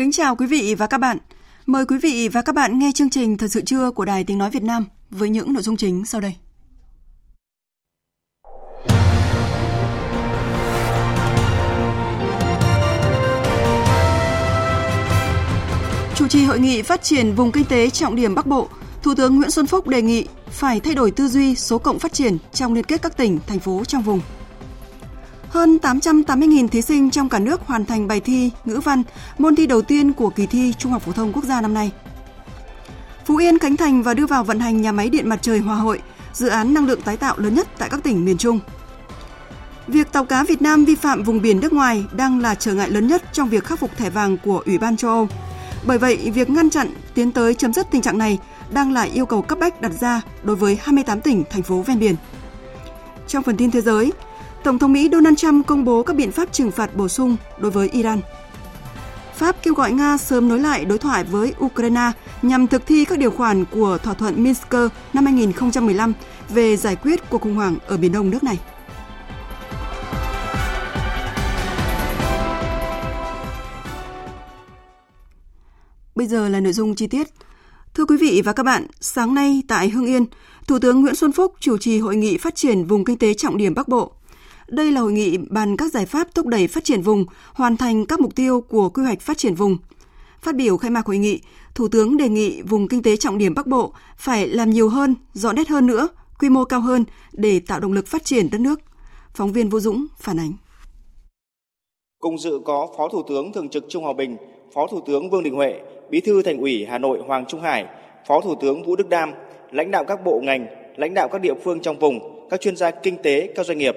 Kính chào quý vị và các bạn. Mời quý vị và các bạn nghe chương trình Thật sự trưa của Đài Tiếng Nói Việt Nam với những nội dung chính sau đây. Chủ trì hội nghị phát triển vùng kinh tế trọng điểm Bắc Bộ, Thủ tướng Nguyễn Xuân Phúc đề nghị phải thay đổi tư duy số cộng phát triển trong liên kết các tỉnh, thành phố trong vùng. Hơn 880.000 thí sinh trong cả nước hoàn thành bài thi ngữ văn, môn thi đầu tiên của kỳ thi Trung học phổ thông quốc gia năm nay. Phú Yên khánh thành và đưa vào vận hành nhà máy điện mặt trời Hòa Hội, dự án năng lượng tái tạo lớn nhất tại các tỉnh miền Trung. Việc tàu cá Việt Nam vi phạm vùng biển nước ngoài đang là trở ngại lớn nhất trong việc khắc phục thẻ vàng của Ủy ban châu Âu. Bởi vậy, việc ngăn chặn tiến tới chấm dứt tình trạng này đang là yêu cầu cấp bách đặt ra đối với 28 tỉnh, thành phố ven biển. Trong phần tin thế giới, Tổng thống Mỹ Donald Trump công bố các biện pháp trừng phạt bổ sung đối với Iran. Pháp kêu gọi Nga sớm nối lại đối thoại với Ukraine nhằm thực thi các điều khoản của thỏa thuận Minsk năm 2015 về giải quyết cuộc khủng hoảng ở Biển Đông nước này. Bây giờ là nội dung chi tiết. Thưa quý vị và các bạn, sáng nay tại Hưng Yên, Thủ tướng Nguyễn Xuân Phúc chủ trì hội nghị phát triển vùng kinh tế trọng điểm Bắc Bộ. Đây là hội nghị bàn các giải pháp thúc đẩy phát triển vùng, hoàn thành các mục tiêu của quy hoạch phát triển vùng. Phát biểu khai mạc hội nghị, Thủ tướng đề nghị vùng kinh tế trọng điểm Bắc Bộ phải làm nhiều hơn, rõ nét hơn nữa, quy mô cao hơn để tạo động lực phát triển đất nước. Phóng viên Vũ Dũng phản ánh. Cùng dự có Phó Thủ tướng Thường trực Trung Hòa Bình, Phó Thủ tướng Vương Đình Huệ, Bí thư Thành ủy Hà Nội Hoàng Trung Hải, Phó Thủ tướng Vũ Đức Đam, lãnh đạo các bộ ngành, lãnh đạo các địa phương trong vùng, các chuyên gia kinh tế, các doanh nghiệp.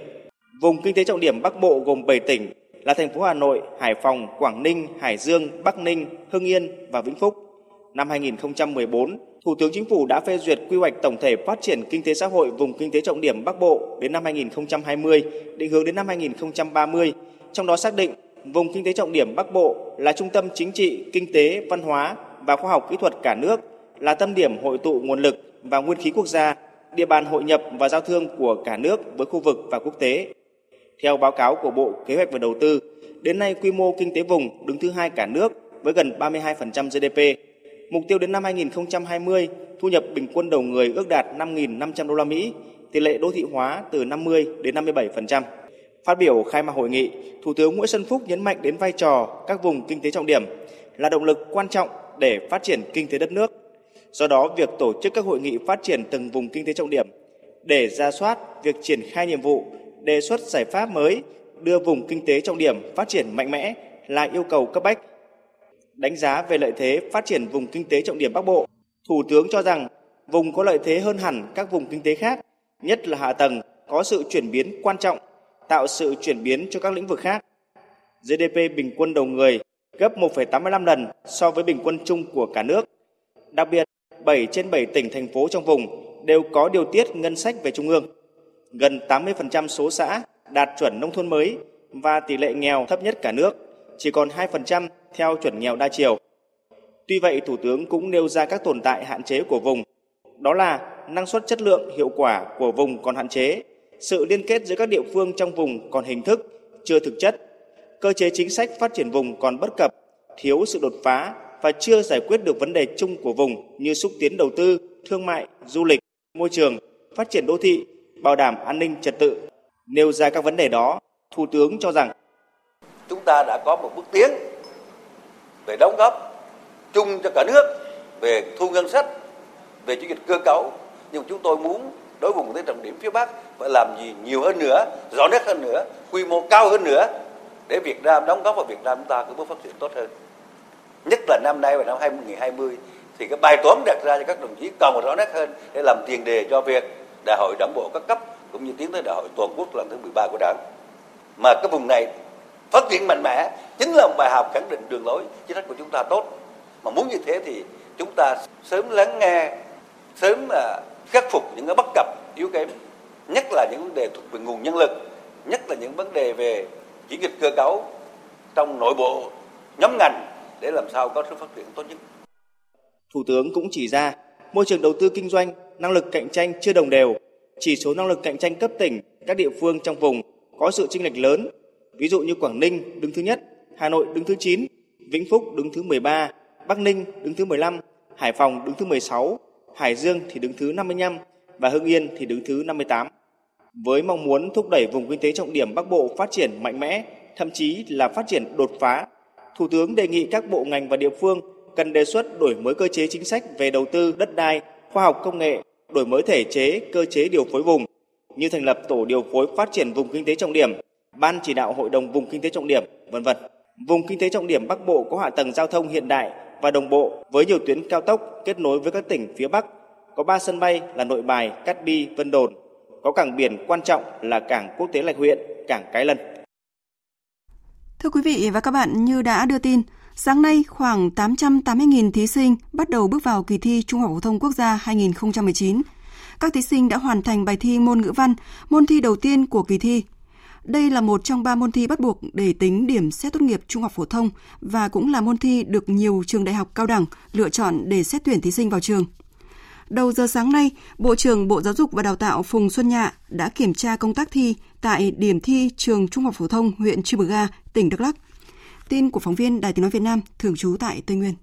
Vùng kinh tế trọng điểm Bắc Bộ gồm 7 tỉnh là thành phố Hà Nội, Hải Phòng, Quảng Ninh, Hải Dương, Bắc Ninh, Hưng Yên và Vĩnh Phúc. Năm 2014, Thủ tướng Chính phủ đã phê duyệt quy hoạch tổng thể phát triển kinh tế xã hội vùng kinh tế trọng điểm Bắc Bộ đến năm 2020, định hướng đến năm 2030, trong đó xác định vùng kinh tế trọng điểm Bắc Bộ là trung tâm chính trị, kinh tế, văn hóa và khoa học kỹ thuật cả nước, là tâm điểm hội tụ nguồn lực và nguyên khí quốc gia, địa bàn hội nhập và giao thương của cả nước với khu vực và quốc tế. Theo báo cáo của Bộ Kế hoạch và Đầu tư, đến nay quy mô kinh tế vùng đứng thứ hai cả nước với gần 32% GDP. Mục tiêu đến năm 2020, thu nhập bình quân đầu người ước đạt 5.500 đô la Mỹ, tỷ lệ đô thị hóa từ 50 đến 57%. Phát biểu khai mạc hội nghị, Thủ tướng Nguyễn Xuân Phúc nhấn mạnh đến vai trò các vùng kinh tế trọng điểm là động lực quan trọng để phát triển kinh tế đất nước. Do đó, việc tổ chức các hội nghị phát triển từng vùng kinh tế trọng điểm để ra soát việc triển khai nhiệm vụ, đề xuất giải pháp mới đưa vùng kinh tế trọng điểm phát triển mạnh mẽ là yêu cầu cấp bách. Đánh giá về lợi thế phát triển vùng kinh tế trọng điểm Bắc Bộ, Thủ tướng cho rằng vùng có lợi thế hơn hẳn các vùng kinh tế khác, nhất là hạ tầng có sự chuyển biến quan trọng, tạo sự chuyển biến cho các lĩnh vực khác. GDP bình quân đầu người gấp 1,85 lần so với bình quân chung của cả nước. Đặc biệt, 7 trên 7 tỉnh thành phố trong vùng đều có điều tiết ngân sách về trung ương. Gần 80% số xã đạt chuẩn nông thôn mới và tỷ lệ nghèo thấp nhất cả nước, chỉ còn 2% theo chuẩn nghèo đa chiều. Tuy vậy, Thủ tướng cũng nêu ra các tồn tại hạn chế của vùng. Đó là năng suất chất lượng hiệu quả của vùng còn hạn chế, sự liên kết giữa các địa phương trong vùng còn hình thức, chưa thực chất, cơ chế chính sách phát triển vùng còn bất cập, thiếu sự đột phá và chưa giải quyết được vấn đề chung của vùng như xúc tiến đầu tư, thương mại, du lịch, môi trường, phát triển đô thị, bảo đảm an ninh trật tự. Nêu ra các vấn đề đó, Thủ tướng cho rằng chúng ta đã có một bước tiến về đóng góp chung cho cả nước về thu ngân sách, về chuyển dịch cơ cấu, nhưng chúng tôi muốn đối vùng kinh tế trọng điểm phía Bắc phải làm gì nhiều hơn nữa, rõ nét hơn nữa, quy mô cao hơn nữa để Việt Nam đóng góp vào Việt Nam chúng ta có bước phát triển tốt hơn. Nhất là năm nay và năm 2020 thì cái bài toán đặt ra cho các đồng chí còn rõ nét hơn để làm tiền đề cho việc đại hội đảng bộ các cấp cũng như tiến tới đại hội toàn quốc lần thứ 13 của đảng. Mà cái vùng này phát triển mạnh mẽ chính là một bài học khẳng định đường lối chính sách của chúng ta tốt. Mà muốn như thế thì chúng ta sớm lắng nghe, sớm à, khắc phục những cái bất cập yếu kém, nhất là những vấn đề thuộc về nguồn nhân lực, nhất là những vấn đề về chuyển dịch cơ cấu trong nội bộ nhóm ngành để làm sao có sự phát triển tốt nhất. Thủ tướng cũng chỉ ra môi trường đầu tư kinh doanh, năng lực cạnh tranh chưa đồng đều, chỉ số năng lực cạnh tranh cấp tỉnh, các địa phương trong vùng có sự chênh lệch lớn. Ví dụ như Quảng Ninh đứng thứ nhất, Hà Nội đứng thứ 9, Vĩnh Phúc đứng thứ 13, Bắc Ninh đứng thứ 15, Hải Phòng đứng thứ 16, Hải Dương thì đứng thứ 55 và Hưng Yên thì đứng thứ 58. Với mong muốn thúc đẩy vùng kinh tế trọng điểm Bắc Bộ phát triển mạnh mẽ, thậm chí là phát triển đột phá, Thủ tướng đề nghị các bộ ngành và địa phương cần đề xuất đổi mới cơ chế chính sách về đầu tư đất đai, khoa học công nghệ, đổi mới thể chế, cơ chế điều phối vùng như thành lập tổ điều phối phát triển vùng kinh tế trọng điểm, ban chỉ đạo hội đồng vùng kinh tế trọng điểm, vân vân. Vùng kinh tế trọng điểm Bắc Bộ có hạ tầng giao thông hiện đại và đồng bộ với nhiều tuyến cao tốc kết nối với các tỉnh phía Bắc, có 3 sân bay là Nội Bài, Cát Bi, Vân Đồn, có cảng biển quan trọng là cảng quốc tế Lạch Huyện, cảng Cái Lân. Thưa quý vị và các bạn, như đã đưa tin, sáng nay khoảng 880.000 thí sinh bắt đầu bước vào kỳ thi Trung học phổ thông quốc gia 2019. Các thí sinh đã hoàn thành bài thi môn ngữ văn, môn thi đầu tiên của kỳ thi. Đây là một trong ba môn thi bắt buộc để tính điểm xét tốt nghiệp trung học phổ thông và cũng là môn thi được nhiều trường đại học cao đẳng lựa chọn để xét tuyển thí sinh vào trường. Đầu giờ sáng nay, Bộ trưởng Bộ Giáo dục và Đào tạo Phùng Xuân Nhạ đã kiểm tra công tác thi tại điểm thi trường Trung học phổ thông huyện Chư Bờ Ga, tỉnh Đắk Lắk. Tin của phóng viên Đài Tiếng nói Việt Nam thường trú tại Tây Nguyên.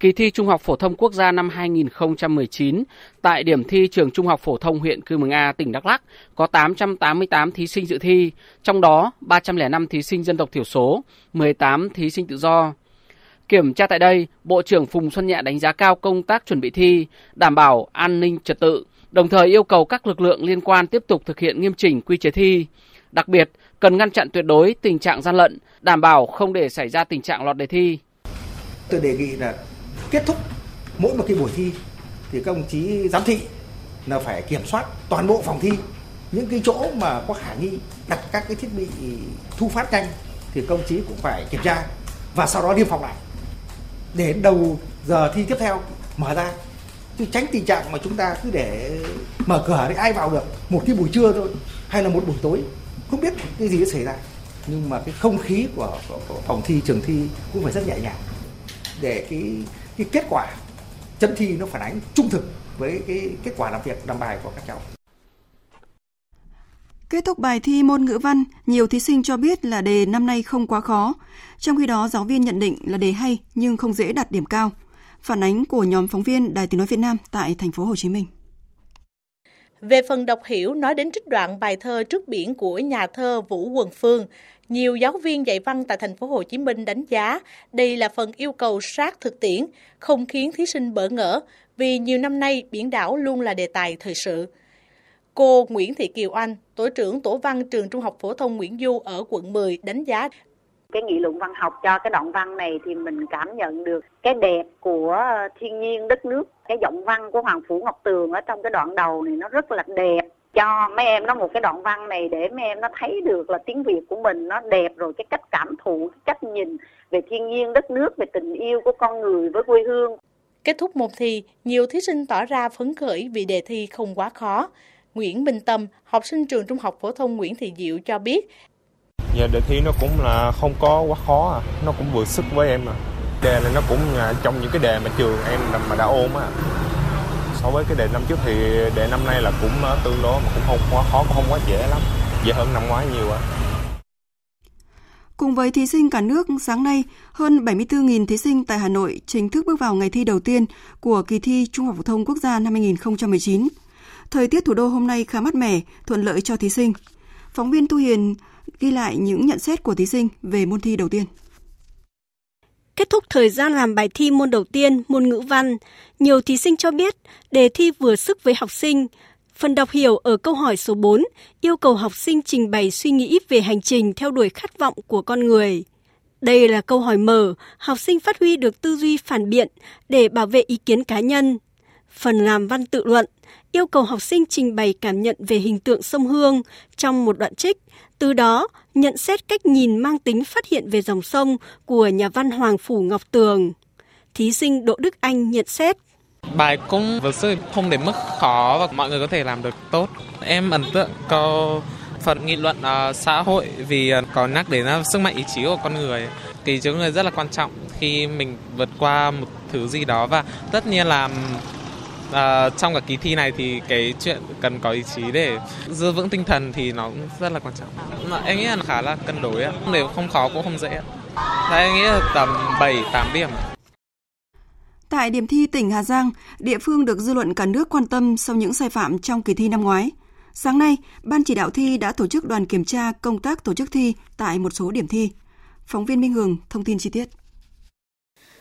Kỳ thi Trung học phổ thông quốc gia năm 2019 tại điểm thi trường Trung học phổ thông huyện Cư Mường A, tỉnh Đắk lắc có 888 thí sinh dự thi, trong đó 305 thí sinh dân tộc thiểu số, 18 thí sinh tự do. Kiểm tra tại đây, Bộ trưởng Phùng Xuân Nhạ đánh giá cao công tác chuẩn bị thi, đảm bảo an ninh trật tự, đồng thời yêu cầu các lực lượng liên quan tiếp tục thực hiện nghiêm chỉnh quy chế thi. Đặc biệt, cần ngăn chặn tuyệt đối tình trạng gian lận, đảm bảo không để xảy ra tình trạng lọt đề thi. Tôi đề nghị là kết thúc mỗi một cái buổi thi thì các đồng chí giám thị là phải kiểm soát toàn bộ phòng thi. Những cái chỗ mà có khả nghi đặt các cái thiết bị thu phát nhanh thì công chí cũng phải kiểm tra và sau đó niêm phòng lại. Để đầu giờ thi tiếp theo mở ra chứ tránh tình trạng mà chúng ta cứ để mở cửa để ai vào được một cái buổi trưa thôi hay là một buổi tối không biết cái gì sẽ xảy ra nhưng mà cái không khí của, của, của phòng thi trường thi cũng phải rất nhẹ nhàng để cái cái kết quả chấm thi nó phản ánh trung thực với cái kết quả làm việc làm bài của các cháu. Kết thúc bài thi môn ngữ văn, nhiều thí sinh cho biết là đề năm nay không quá khó. Trong khi đó, giáo viên nhận định là đề hay nhưng không dễ đạt điểm cao. Phản ánh của nhóm phóng viên Đài Tiếng nói Việt Nam tại thành phố Hồ Chí Minh. Về phần đọc hiểu nói đến trích đoạn bài thơ trước biển của nhà thơ Vũ Quần Phương, nhiều giáo viên dạy văn tại thành phố Hồ Chí Minh đánh giá đây là phần yêu cầu sát thực tiễn, không khiến thí sinh bỡ ngỡ vì nhiều năm nay biển đảo luôn là đề tài thời sự. Cô Nguyễn Thị Kiều Anh, tổ trưởng tổ văn trường Trung học phổ thông Nguyễn Du ở quận 10 đánh giá cái nghị luận văn học cho cái đoạn văn này thì mình cảm nhận được cái đẹp của thiên nhiên đất nước cái giọng văn của hoàng phủ ngọc tường ở trong cái đoạn đầu này nó rất là đẹp cho mấy em nó một cái đoạn văn này để mấy em nó thấy được là tiếng Việt của mình nó đẹp rồi cái cách cảm thụ, cái cách nhìn về thiên nhiên đất nước, về tình yêu của con người với quê hương. Kết thúc một thi, nhiều thí sinh tỏ ra phấn khởi vì đề thi không quá khó. Nguyễn Minh Tâm, học sinh trường Trung học phổ thông Nguyễn Thị Diệu cho biết và đề thi nó cũng là không có quá khó à, nó cũng vừa sức với em à. Đề này nó cũng là trong những cái đề mà trường em mà đã ôn á so với cái đề năm trước thì đề năm nay là cũng à, tương đối mà cũng không quá khó cũng không quá dễ lắm dễ hơn năm ngoái nhiều ạ Cùng với thí sinh cả nước, sáng nay, hơn 74.000 thí sinh tại Hà Nội chính thức bước vào ngày thi đầu tiên của kỳ thi Trung học phổ thông quốc gia năm 2019. Thời tiết thủ đô hôm nay khá mát mẻ, thuận lợi cho thí sinh. Phóng viên Tu Hiền ghi lại những nhận xét của thí sinh về môn thi đầu tiên. Kết thúc thời gian làm bài thi môn đầu tiên, môn ngữ văn, nhiều thí sinh cho biết đề thi vừa sức với học sinh, Phần đọc hiểu ở câu hỏi số 4 yêu cầu học sinh trình bày suy nghĩ về hành trình theo đuổi khát vọng của con người. Đây là câu hỏi mở, học sinh phát huy được tư duy phản biện để bảo vệ ý kiến cá nhân. Phần làm văn tự luận yêu cầu học sinh trình bày cảm nhận về hình tượng sông Hương trong một đoạn trích, từ đó nhận xét cách nhìn mang tính phát hiện về dòng sông của nhà văn Hoàng Phủ Ngọc Tường. Thí sinh Đỗ Đức Anh nhận xét. Bài cũng vật sự không đến mức khó và mọi người có thể làm được tốt. Em ấn tượng câu phần nghị luận uh, xã hội vì uh, có nhắc đến uh, sức mạnh ý chí của con người. kỳ chữ người rất là quan trọng khi mình vượt qua một thứ gì đó và tất nhiên là à, trong cả kỳ thi này thì cái chuyện cần có ý chí để giữ vững tinh thần thì nó cũng rất là quan trọng. Mà em nghĩ là khá là cân đối, nếu không khó cũng không dễ. Thế em nghĩ là tầm 7 8 điểm. Tại điểm thi tỉnh Hà Giang, địa phương được dư luận cả nước quan tâm sau những sai phạm trong kỳ thi năm ngoái. Sáng nay, Ban chỉ đạo thi đã tổ chức đoàn kiểm tra công tác tổ chức thi tại một số điểm thi. Phóng viên Minh Hường thông tin chi tiết.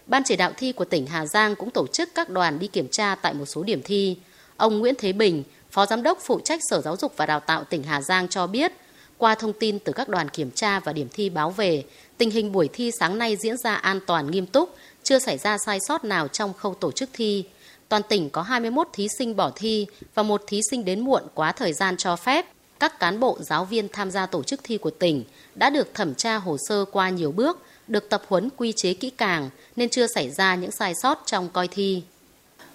Ban chỉ đạo thi của tỉnh Hà Giang cũng tổ chức các đoàn đi kiểm tra tại một số điểm thi. Ông Nguyễn Thế Bình, Phó Giám đốc phụ trách Sở Giáo dục và Đào tạo tỉnh Hà Giang cho biết, qua thông tin từ các đoàn kiểm tra và điểm thi báo về, tình hình buổi thi sáng nay diễn ra an toàn nghiêm túc, chưa xảy ra sai sót nào trong khâu tổ chức thi. Toàn tỉnh có 21 thí sinh bỏ thi và một thí sinh đến muộn quá thời gian cho phép. Các cán bộ giáo viên tham gia tổ chức thi của tỉnh đã được thẩm tra hồ sơ qua nhiều bước, được tập huấn quy chế kỹ càng nên chưa xảy ra những sai sót trong coi thi.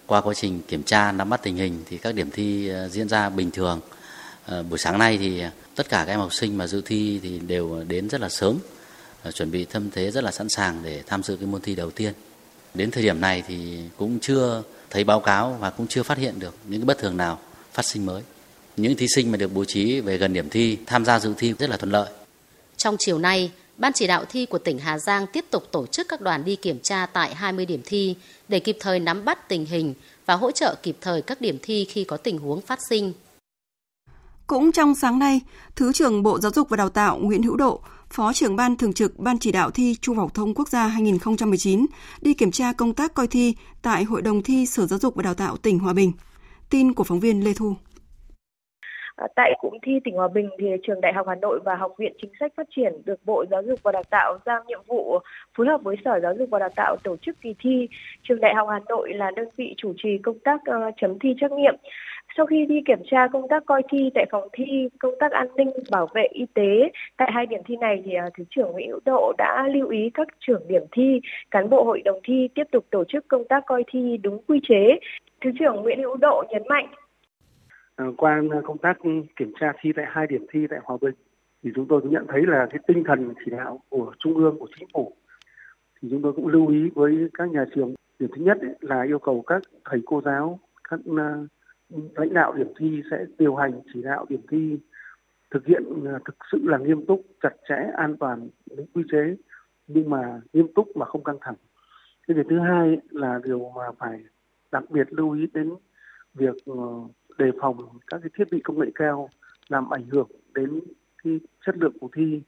Qua quá trình kiểm tra nắm bắt tình hình thì các điểm thi ờ, diễn ra bình thường. À, buổi sáng nay thì tất cả các em học sinh mà dự thi thì đều đến rất là sớm, ờ, chuẩn bị tâm thế rất là sẵn sàng để tham dự cái môn thi đầu tiên. Đến thời điểm này thì cũng chưa thấy báo cáo và cũng chưa phát hiện được những bất thường nào phát sinh mới. Những thí sinh mà được bố trí về gần điểm thi tham gia dự thi rất là thuận lợi. Trong chiều nay, Ban chỉ đạo thi của tỉnh Hà Giang tiếp tục tổ chức các đoàn đi kiểm tra tại 20 điểm thi để kịp thời nắm bắt tình hình và hỗ trợ kịp thời các điểm thi khi có tình huống phát sinh. Cũng trong sáng nay, Thứ trưởng Bộ Giáo dục và Đào tạo Nguyễn Hữu Độ, Phó trưởng Ban Thường trực Ban chỉ đạo thi Trung học thông quốc gia 2019 đi kiểm tra công tác coi thi tại Hội đồng thi Sở Giáo dục và Đào tạo tỉnh Hòa Bình. Tin của phóng viên Lê Thu. Ờ, tại cụm thi tỉnh Hòa Bình thì trường Đại học Hà Nội và Học viện Chính sách Phát triển được Bộ Giáo dục và Đào tạo giao nhiệm vụ phối hợp với Sở Giáo dục và Đào tạo tổ chức kỳ thi. Trường Đại học Hà Nội là đơn vị chủ trì công tác uh, chấm thi trắc nghiệm. Sau khi đi kiểm tra công tác coi thi tại phòng thi, công tác an ninh, bảo vệ y tế tại hai điểm thi này thì ờ, Thứ trưởng Nguyễn Hữu Độ đã lưu ý các trưởng điểm thi, cán bộ hội đồng thi tiếp tục tổ chức công tác coi thi đúng quy chế. Thứ trưởng Nguyễn Hữu Độ nhấn mạnh Ờ, qua ờ, công tác kiểm tra thi tại hai điểm thi tại Hòa Bình thì chúng tôi cũng nhận thấy là cái tinh thần chỉ đạo của trung ương của chính phủ thì chúng tôi cũng lưu ý với các nhà trường. Điểm thứ nhất ấy, là yêu cầu các thầy cô giáo các ờ, lãnh đạo điểm thi sẽ điều hành chỉ đạo điểm thi thực hiện thực sự là nghiêm túc chặt chẽ an toàn đúng quy chế nhưng mà nghiêm túc mà không căng thẳng. Cái việc thứ hai là điều mà phải đặc biệt lưu ý đến việc đề phòng các cái thiết bị công nghệ cao làm ảnh hưởng đến cái chất lượng của thi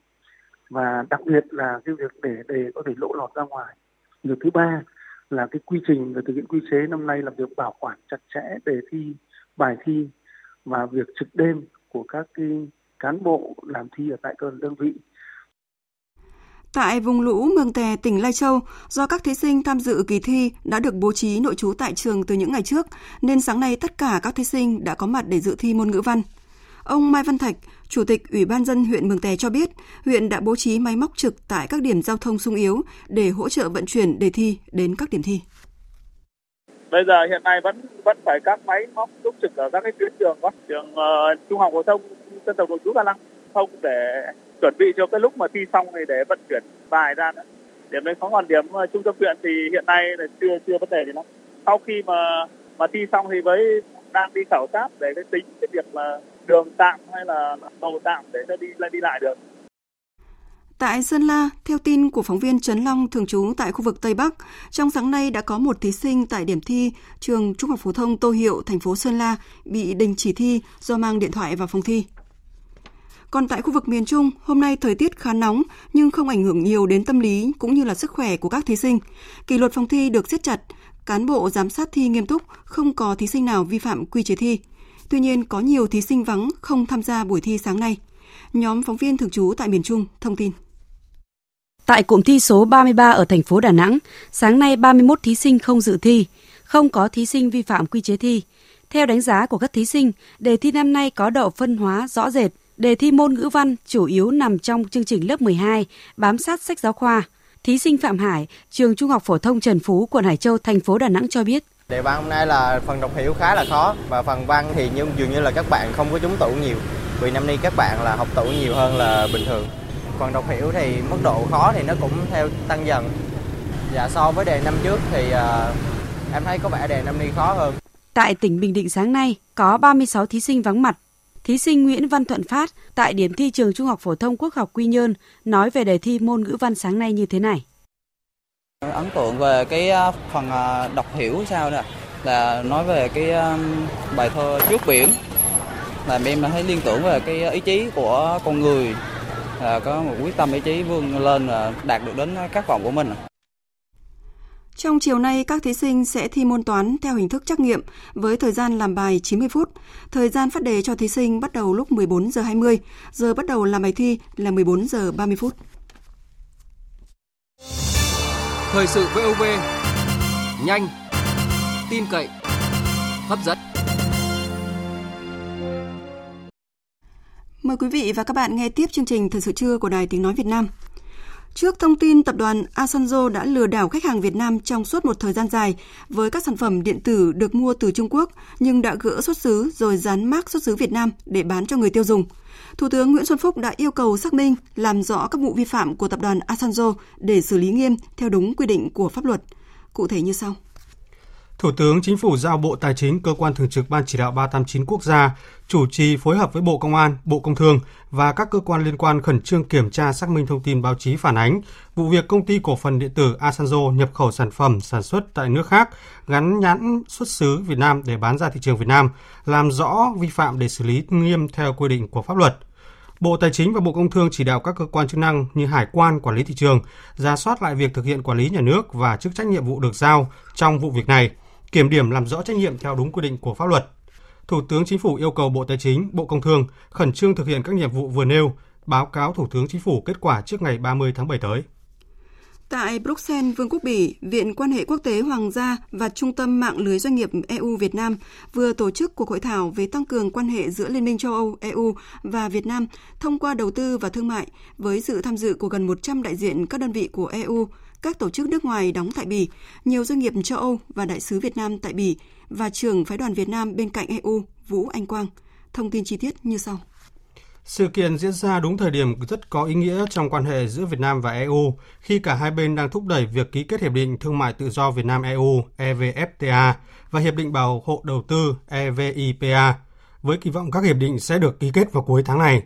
và đặc biệt là cái việc để đề có thể lộ lọt ra ngoài. Việc thứ ba là cái quy trình về thực hiện quy chế năm nay là việc bảo quản chặt chẽ đề thi, bài thi và việc trực đêm của các cái cán bộ làm thi ở tại cơ đơn vị Tại vùng lũ Mường Tè, tỉnh Lai Châu, do các thí sinh tham dự kỳ thi đã được bố trí nội trú tại trường từ những ngày trước, nên sáng nay tất cả các thí sinh đã có mặt để dự thi môn ngữ văn. Ông Mai Văn Thạch, Chủ tịch Ủy ban dân huyện Mường Tè cho biết, huyện đã bố trí máy móc trực tại các điểm giao thông sung yếu để hỗ trợ vận chuyển đề thi đến các điểm thi. Bây giờ hiện nay vẫn vẫn phải các máy móc túc trực ở các cái tuyến trường có trường uh, ờ, trung học phổ thông dân tộc nội trú Ca Lăng không để chuẩn bị cho cái lúc mà thi xong thì để vận chuyển bài ra nữa. Điểm đấy có còn điểm ờ, trung tâm huyện thì hiện nay là chưa chưa vấn đề gì lắm. Sau khi mà mà thi xong thì với đang đi khảo sát để cái tính cái việc là đường tạm hay là cầu tạm để cho đi lại đi lại được. Tại Sơn La, theo tin của phóng viên Trấn Long thường trú tại khu vực Tây Bắc, trong sáng nay đã có một thí sinh tại điểm thi trường Trung học phổ thông Tô Hiệu, thành phố Sơn La bị đình chỉ thi do mang điện thoại vào phòng thi. Còn tại khu vực miền Trung, hôm nay thời tiết khá nóng nhưng không ảnh hưởng nhiều đến tâm lý cũng như là sức khỏe của các thí sinh. Kỷ luật phòng thi được siết chặt, cán bộ giám sát thi nghiêm túc, không có thí sinh nào vi phạm quy chế thi. Tuy nhiên, có nhiều thí sinh vắng không tham gia buổi thi sáng nay. Nhóm phóng viên thường trú tại miền Trung thông tin. Tại cụm thi số 33 ở thành phố Đà Nẵng, sáng nay 31 thí sinh không dự thi, không có thí sinh vi phạm quy chế thi. Theo đánh giá của các thí sinh, đề thi năm nay có độ phân hóa rõ rệt. Đề thi môn ngữ văn chủ yếu nằm trong chương trình lớp 12, bám sát sách giáo khoa. Thí sinh Phạm Hải, trường Trung học phổ thông Trần Phú, quận Hải Châu, thành phố Đà Nẵng cho biết. Đề văn hôm nay là phần đọc hiểu khá là khó và phần văn thì nhưng dường như là các bạn không có trúng tủ nhiều. Vì năm nay các bạn là học tủ nhiều hơn là bình thường. Phần đọc hiểu thì mức độ khó thì nó cũng theo tăng dần. Dạ so với đề năm trước thì uh, em thấy có vẻ đề năm nay khó hơn. Tại tỉnh Bình Định sáng nay có 36 thí sinh vắng mặt. Thí sinh Nguyễn Văn Thuận Phát tại điểm thi trường Trung học phổ thông Quốc học Quy Nhơn nói về đề thi môn ngữ văn sáng nay như thế này. Ấn tượng về cái à, phần à, đọc hiểu sao nè, là nói về cái à, bài thơ trước biển là em thấy liên tưởng về cái ý chí của con người là có một quyết tâm ý chí vươn lên và đạt được đến các vọng của mình. Trong chiều nay, các thí sinh sẽ thi môn toán theo hình thức trắc nghiệm với thời gian làm bài 90 phút. Thời gian phát đề cho thí sinh bắt đầu lúc 14 giờ 20, giờ bắt đầu làm bài thi là 14 giờ 30 phút. Thời sự VOV, nhanh, tin cậy, hấp dẫn. Mời quý vị và các bạn nghe tiếp chương trình Thời sự trưa của Đài Tiếng Nói Việt Nam. Trước thông tin tập đoàn Asanzo đã lừa đảo khách hàng Việt Nam trong suốt một thời gian dài với các sản phẩm điện tử được mua từ Trung Quốc nhưng đã gỡ xuất xứ rồi dán mác xuất xứ Việt Nam để bán cho người tiêu dùng. Thủ tướng Nguyễn Xuân Phúc đã yêu cầu xác minh, làm rõ các vụ vi phạm của tập đoàn Asanzo để xử lý nghiêm theo đúng quy định của pháp luật. Cụ thể như sau. Thủ tướng Chính phủ giao Bộ Tài chính, cơ quan thường trực Ban chỉ đạo 389 quốc gia, chủ trì phối hợp với Bộ Công an, Bộ Công Thương và các cơ quan liên quan khẩn trương kiểm tra xác minh thông tin báo chí phản ánh vụ việc công ty cổ phần điện tử Asanzo nhập khẩu sản phẩm sản xuất tại nước khác gắn nhãn xuất xứ Việt Nam để bán ra thị trường Việt Nam, làm rõ vi phạm để xử lý nghiêm theo quy định của pháp luật. Bộ Tài chính và Bộ Công Thương chỉ đạo các cơ quan chức năng như Hải quan, Quản lý thị trường ra soát lại việc thực hiện quản lý nhà nước và chức trách nhiệm vụ được giao trong vụ việc này – kiểm điểm làm rõ trách nhiệm theo đúng quy định của pháp luật. Thủ tướng Chính phủ yêu cầu Bộ Tài chính, Bộ Công Thương khẩn trương thực hiện các nhiệm vụ vừa nêu, báo cáo Thủ tướng Chính phủ kết quả trước ngày 30 tháng 7 tới. Tại Bruxelles, Vương quốc Bỉ, Viện quan hệ quốc tế Hoàng gia và Trung tâm mạng lưới doanh nghiệp EU Việt Nam vừa tổ chức cuộc hội thảo về tăng cường quan hệ giữa Liên minh châu Âu EU và Việt Nam thông qua đầu tư và thương mại với sự tham dự của gần 100 đại diện các đơn vị của EU, các tổ chức nước ngoài đóng tại Bỉ, nhiều doanh nghiệp châu Âu và đại sứ Việt Nam tại Bỉ và trưởng phái đoàn Việt Nam bên cạnh EU Vũ Anh Quang. Thông tin chi tiết như sau. Sự kiện diễn ra đúng thời điểm rất có ý nghĩa trong quan hệ giữa Việt Nam và EU khi cả hai bên đang thúc đẩy việc ký kết Hiệp định Thương mại Tự do Việt Nam-EU EVFTA và Hiệp định Bảo hộ Đầu tư EVIPA, với kỳ vọng các hiệp định sẽ được ký kết vào cuối tháng này.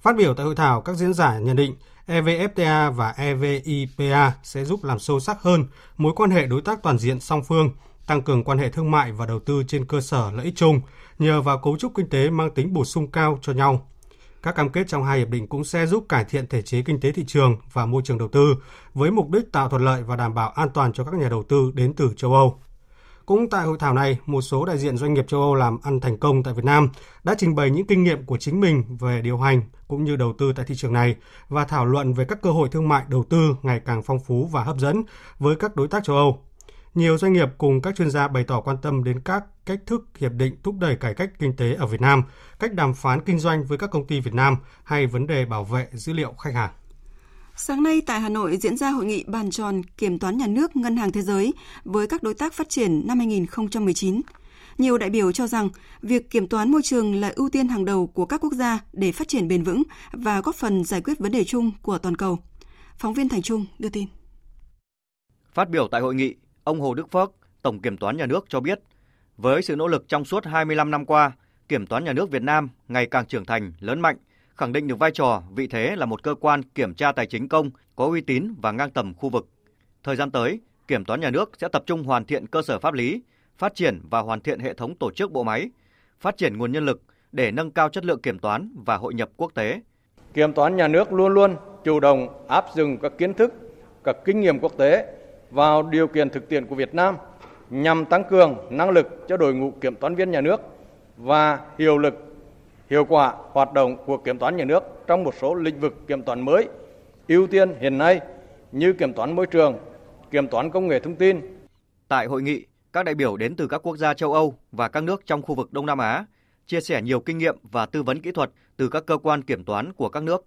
Phát biểu tại hội thảo, các diễn giả nhận định EVFTA và EVIPA sẽ giúp làm sâu sắc hơn mối quan hệ đối tác toàn diện song phương, tăng cường quan hệ thương mại và đầu tư trên cơ sở lợi ích chung nhờ vào cấu trúc kinh tế mang tính bổ sung cao cho nhau. Các cam kết trong hai hiệp định cũng sẽ giúp cải thiện thể chế kinh tế thị trường và môi trường đầu tư với mục đích tạo thuận lợi và đảm bảo an toàn cho các nhà đầu tư đến từ châu Âu. Cũng tại hội thảo này, một số đại diện doanh nghiệp châu Âu làm ăn thành công tại Việt Nam đã trình bày những kinh nghiệm của chính mình về điều hành cũng như đầu tư tại thị trường này và thảo luận về các cơ hội thương mại đầu tư ngày càng phong phú và hấp dẫn với các đối tác châu Âu. Nhiều doanh nghiệp cùng các chuyên gia bày tỏ quan tâm đến các cách thức hiệp định thúc đẩy cải cách kinh tế ở Việt Nam, cách đàm phán kinh doanh với các công ty Việt Nam hay vấn đề bảo vệ dữ liệu khách hàng. Sáng nay tại Hà Nội diễn ra hội nghị bàn tròn kiểm toán nhà nước Ngân hàng Thế giới với các đối tác phát triển năm 2019. Nhiều đại biểu cho rằng việc kiểm toán môi trường là ưu tiên hàng đầu của các quốc gia để phát triển bền vững và góp phần giải quyết vấn đề chung của toàn cầu. Phóng viên Thành Trung đưa tin. Phát biểu tại hội nghị, ông Hồ Đức Phước, Tổng Kiểm toán Nhà nước cho biết, với sự nỗ lực trong suốt 25 năm qua, Kiểm toán Nhà nước Việt Nam ngày càng trưởng thành, lớn mạnh, khẳng định được vai trò, vị thế là một cơ quan kiểm tra tài chính công có uy tín và ngang tầm khu vực. Thời gian tới, Kiểm toán Nhà nước sẽ tập trung hoàn thiện cơ sở pháp lý, phát triển và hoàn thiện hệ thống tổ chức bộ máy, phát triển nguồn nhân lực để nâng cao chất lượng kiểm toán và hội nhập quốc tế. Kiểm toán nhà nước luôn luôn chủ động áp dụng các kiến thức, các kinh nghiệm quốc tế vào điều kiện thực tiễn của Việt Nam nhằm tăng cường năng lực cho đội ngũ kiểm toán viên nhà nước, và hiệu lực, hiệu quả hoạt động của kiểm toán nhà nước trong một số lĩnh vực kiểm toán mới, ưu tiên hiện nay như kiểm toán môi trường, kiểm toán công nghệ thông tin. Tại hội nghị, các đại biểu đến từ các quốc gia châu Âu và các nước trong khu vực Đông Nam Á chia sẻ nhiều kinh nghiệm và tư vấn kỹ thuật từ các cơ quan kiểm toán của các nước.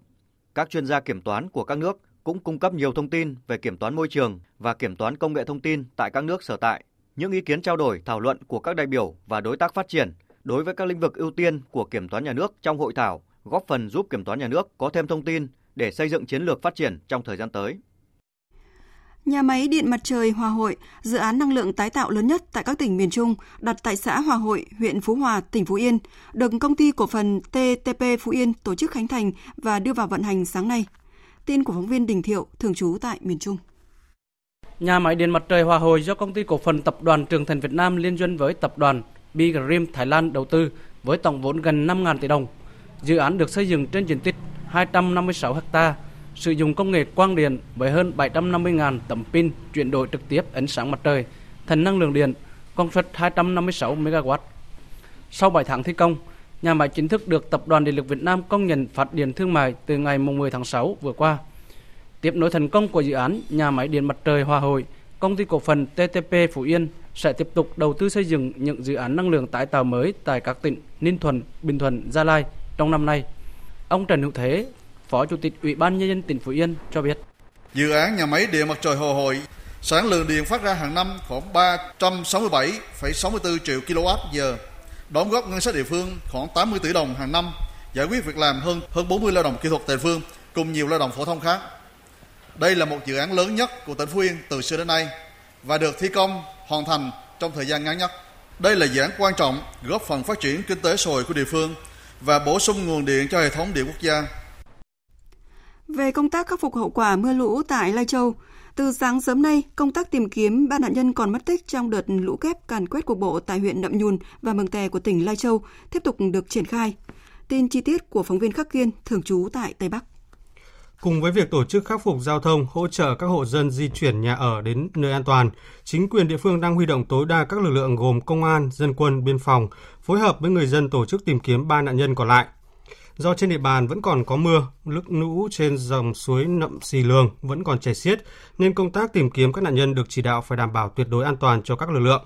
Các chuyên gia kiểm toán của các nước cũng cung cấp nhiều thông tin về kiểm toán môi trường và kiểm toán công nghệ thông tin tại các nước sở tại. Những ý kiến trao đổi, thảo luận của các đại biểu và đối tác phát triển đối với các lĩnh vực ưu tiên của kiểm toán nhà nước trong hội thảo góp phần giúp kiểm toán nhà nước có thêm thông tin để xây dựng chiến lược phát triển trong thời gian tới. Nhà máy điện mặt trời Hòa Hội, dự án năng lượng tái tạo lớn nhất tại các tỉnh miền Trung, đặt tại xã Hòa Hội, huyện Phú Hòa, tỉnh Phú Yên, được công ty cổ phần TTP Phú Yên tổ chức khánh thành và đưa vào vận hành sáng nay. Tin của phóng viên Đình Thiệu, thường trú tại miền Trung. Nhà máy điện mặt trời Hòa Hồi do công ty cổ phần tập đoàn Trường Thành Việt Nam liên doanh với tập đoàn Bigrim Thái Lan đầu tư với tổng vốn gần 5.000 tỷ đồng. Dự án được xây dựng trên diện tích 256 ha, sử dụng công nghệ quang điện với hơn 750.000 tấm pin chuyển đổi trực tiếp ánh sáng mặt trời thành năng lượng điện công suất 256 MW. Sau 7 tháng thi công, nhà máy chính thức được Tập đoàn Điện lực Việt Nam công nhận phát điện thương mại từ ngày 10 tháng 6 vừa qua. Tiếp nối thành công của dự án nhà máy điện mặt trời Hòa Hội, công ty cổ phần TTP Phú Yên sẽ tiếp tục đầu tư xây dựng những dự án năng lượng tái tạo mới tại các tỉnh Ninh Thuận, Bình Thuận, Gia Lai trong năm nay. Ông Trần Hữu Thế, Phó Chủ tịch Ủy ban nhân dân tỉnh Phú Yên cho biết. Dự án nhà máy điện mặt trời hồ Hội sản lượng điện phát ra hàng năm khoảng 367,64 triệu kWh, đóng góp ngân sách địa phương khoảng 80 tỷ đồng hàng năm, giải quyết việc làm hơn hơn 40 lao động kỹ thuật tại địa phương cùng nhiều lao động phổ thông khác. Đây là một dự án lớn nhất của tỉnh Phú Yên từ xưa đến nay và được thi công hoàn thành trong thời gian ngắn nhất. Đây là dự án quan trọng góp phần phát triển kinh tế xã hội của địa phương và bổ sung nguồn điện cho hệ thống điện quốc gia. Về công tác khắc phục hậu quả mưa lũ tại Lai Châu, từ sáng sớm nay, công tác tìm kiếm ba nạn nhân còn mất tích trong đợt lũ kép càn quét cục bộ tại huyện Nậm Nhùn và Mường Tè của tỉnh Lai Châu tiếp tục được triển khai. Tin chi tiết của phóng viên Khắc Kiên, thường trú tại Tây Bắc. Cùng với việc tổ chức khắc phục giao thông, hỗ trợ các hộ dân di chuyển nhà ở đến nơi an toàn, chính quyền địa phương đang huy động tối đa các lực lượng gồm công an, dân quân, biên phòng, phối hợp với người dân tổ chức tìm kiếm ba nạn nhân còn lại. Do trên địa bàn vẫn còn có mưa, nước lũ trên dòng suối Nậm Xì Lường vẫn còn chảy xiết, nên công tác tìm kiếm các nạn nhân được chỉ đạo phải đảm bảo tuyệt đối an toàn cho các lực lượng.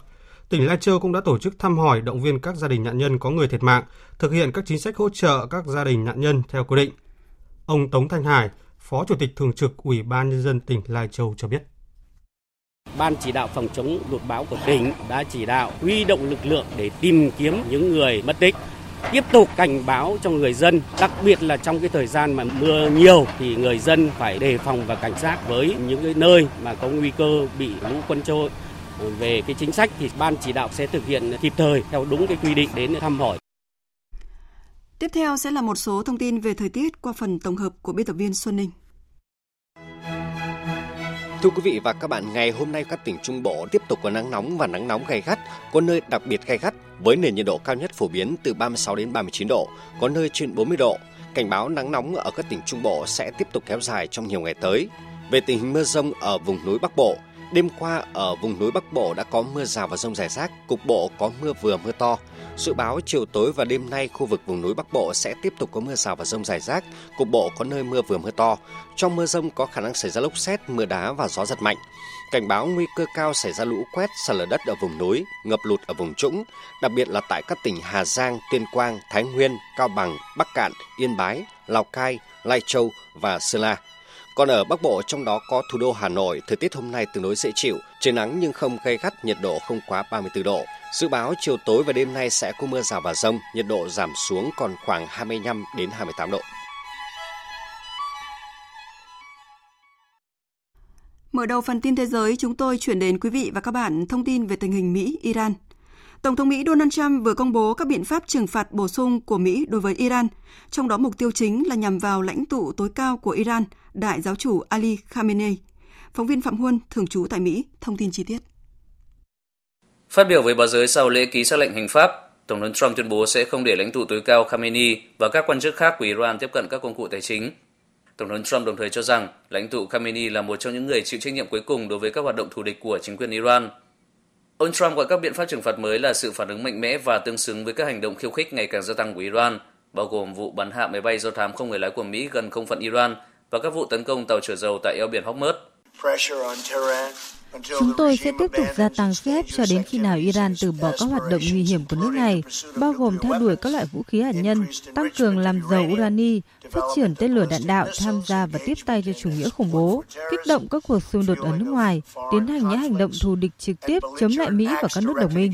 Tỉnh Lai Châu cũng đã tổ chức thăm hỏi động viên các gia đình nạn nhân có người thiệt mạng, thực hiện các chính sách hỗ trợ các gia đình nạn nhân theo quy định. Ông Tống Thanh Hải, Phó Chủ tịch Thường trực Ủy ban Nhân dân tỉnh Lai Châu cho biết. Ban chỉ đạo phòng chống lụt bão của tỉnh đã chỉ đạo huy động lực lượng để tìm kiếm những người mất tích tiếp tục cảnh báo cho người dân, đặc biệt là trong cái thời gian mà mưa nhiều thì người dân phải đề phòng và cảnh giác với những cái nơi mà có nguy cơ bị lũ quân trôi. Về cái chính sách thì ban chỉ đạo sẽ thực hiện kịp thời theo đúng cái quy định đến thăm hỏi. Tiếp theo sẽ là một số thông tin về thời tiết qua phần tổng hợp của biên tập viên Xuân Ninh. Thưa quý vị và các bạn, ngày hôm nay các tỉnh Trung Bộ tiếp tục có nắng nóng và nắng nóng gay gắt, có nơi đặc biệt gay gắt với nền nhiệt độ cao nhất phổ biến từ 36 đến 39 độ, có nơi trên 40 độ. Cảnh báo nắng nóng ở các tỉnh Trung Bộ sẽ tiếp tục kéo dài trong nhiều ngày tới. Về tình hình mưa rông ở vùng núi Bắc Bộ, đêm qua ở vùng núi Bắc Bộ đã có mưa rào và rông rải rác, cục bộ có mưa vừa mưa to. Dự báo chiều tối và đêm nay khu vực vùng núi Bắc Bộ sẽ tiếp tục có mưa rào và rông rải rác, cục bộ có nơi mưa vừa mưa to. Trong mưa rông có khả năng xảy ra lốc xét, mưa đá và gió giật mạnh. Cảnh báo nguy cơ cao xảy ra lũ quét, sạt lở đất ở vùng núi, ngập lụt ở vùng trũng, đặc biệt là tại các tỉnh Hà Giang, Tuyên Quang, Thái Nguyên, Cao Bằng, Bắc Cạn, Yên Bái, Lào Cai, Lai Châu và Sơn La. Còn ở Bắc Bộ trong đó có thủ đô Hà Nội, thời tiết hôm nay tương đối dễ chịu, trời nắng nhưng không gay gắt, nhiệt độ không quá 34 độ. Dự báo chiều tối và đêm nay sẽ có mưa rào và rông, nhiệt độ giảm xuống còn khoảng 25 đến 28 độ. Mở đầu phần tin thế giới, chúng tôi chuyển đến quý vị và các bạn thông tin về tình hình Mỹ-Iran. Tổng thống Mỹ Donald Trump vừa công bố các biện pháp trừng phạt bổ sung của Mỹ đối với Iran, trong đó mục tiêu chính là nhằm vào lãnh tụ tối cao của Iran, đại giáo chủ Ali Khamenei. Phóng viên Phạm Huân, thường trú tại Mỹ, thông tin chi tiết. Phát biểu với báo giới sau lễ ký xác lệnh hành pháp, Tổng thống Trump tuyên bố sẽ không để lãnh tụ tối cao Khamenei và các quan chức khác của Iran tiếp cận các công cụ tài chính. Tổng thống Trump đồng thời cho rằng lãnh tụ Khamenei là một trong những người chịu trách nhiệm cuối cùng đối với các hoạt động thù địch của chính quyền Iran. Ông Trump gọi các biện pháp trừng phạt mới là sự phản ứng mạnh mẽ và tương xứng với các hành động khiêu khích ngày càng gia tăng của Iran, bao gồm vụ bắn hạ máy bay do thám không người lái của Mỹ gần không phận Iran và các vụ tấn công tàu chở dầu tại eo biển Hormuz. Chúng tôi sẽ tiếp tục gia tăng sức ép cho đến khi nào Iran từ bỏ các hoạt động nguy hiểm của nước này, bao gồm theo đuổi các loại vũ khí hạt nhân, tăng cường làm giàu urani, phát triển tên lửa đạn đạo, tham gia và tiếp tay cho chủ nghĩa khủng bố, kích động các cuộc xung đột ở nước ngoài, tiến hành những hành động thù địch trực tiếp chống lại Mỹ và các nước đồng minh.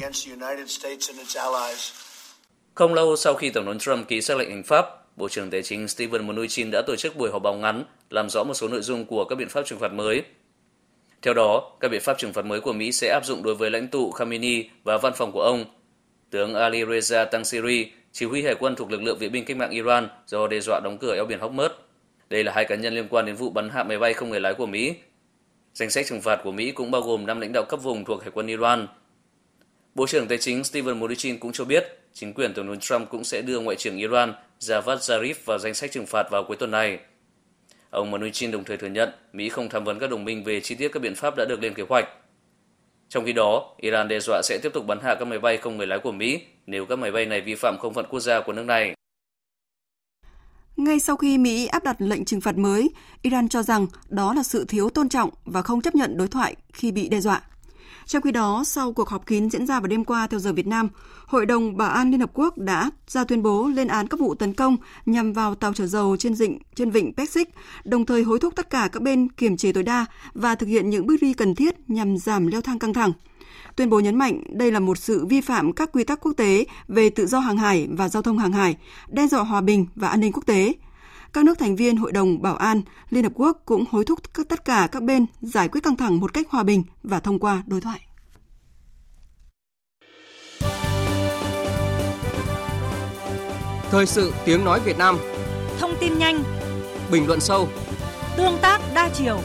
Không lâu sau khi Tổng thống Trump ký xác lệnh hành pháp, Bộ trưởng Tài chính Steven Mnuchin đã tổ chức buổi họp báo ngắn làm rõ một số nội dung của các biện pháp trừng phạt mới. Theo đó, các biện pháp trừng phạt mới của Mỹ sẽ áp dụng đối với lãnh tụ Khamenei và văn phòng của ông. Tướng Ali Reza Tangsiri, chỉ huy hải quân thuộc lực lượng viện binh cách mạng Iran do đe dọa đóng cửa eo biển Hormuz. Đây là hai cá nhân liên quan đến vụ bắn hạ máy bay không người lái của Mỹ. Danh sách trừng phạt của Mỹ cũng bao gồm năm lãnh đạo cấp vùng thuộc hải quân Iran. Bộ trưởng Tài chính Steven Mnuchin cũng cho biết chính quyền Tổng thống Trump cũng sẽ đưa Ngoại trưởng Iran Javad Zarif vào danh sách trừng phạt vào cuối tuần này. Ông Mnuchin đồng thời thừa nhận Mỹ không tham vấn các đồng minh về chi tiết các biện pháp đã được lên kế hoạch. Trong khi đó, Iran đe dọa sẽ tiếp tục bắn hạ các máy bay không người lái của Mỹ nếu các máy bay này vi phạm không phận quốc gia của nước này. Ngay sau khi Mỹ áp đặt lệnh trừng phạt mới, Iran cho rằng đó là sự thiếu tôn trọng và không chấp nhận đối thoại khi bị đe dọa. Trong khi đó, sau cuộc họp kín diễn ra vào đêm qua theo giờ Việt Nam, Hội đồng Bảo an Liên Hợp Quốc đã ra tuyên bố lên án các vụ tấn công nhằm vào tàu chở dầu trên vịnh trên vịnh Pexic, đồng thời hối thúc tất cả các bên kiềm chế tối đa và thực hiện những bước đi cần thiết nhằm giảm leo thang căng thẳng. Tuyên bố nhấn mạnh đây là một sự vi phạm các quy tắc quốc tế về tự do hàng hải và giao thông hàng hải, đe dọa hòa bình và an ninh quốc tế. Các nước thành viên Hội đồng Bảo an Liên Hợp Quốc cũng hối thúc tất cả các bên giải quyết căng thẳng một cách hòa bình và thông qua đối thoại. Thời sự tiếng nói Việt Nam. Thông tin nhanh. Bình luận sâu. Tương tác đa chiều.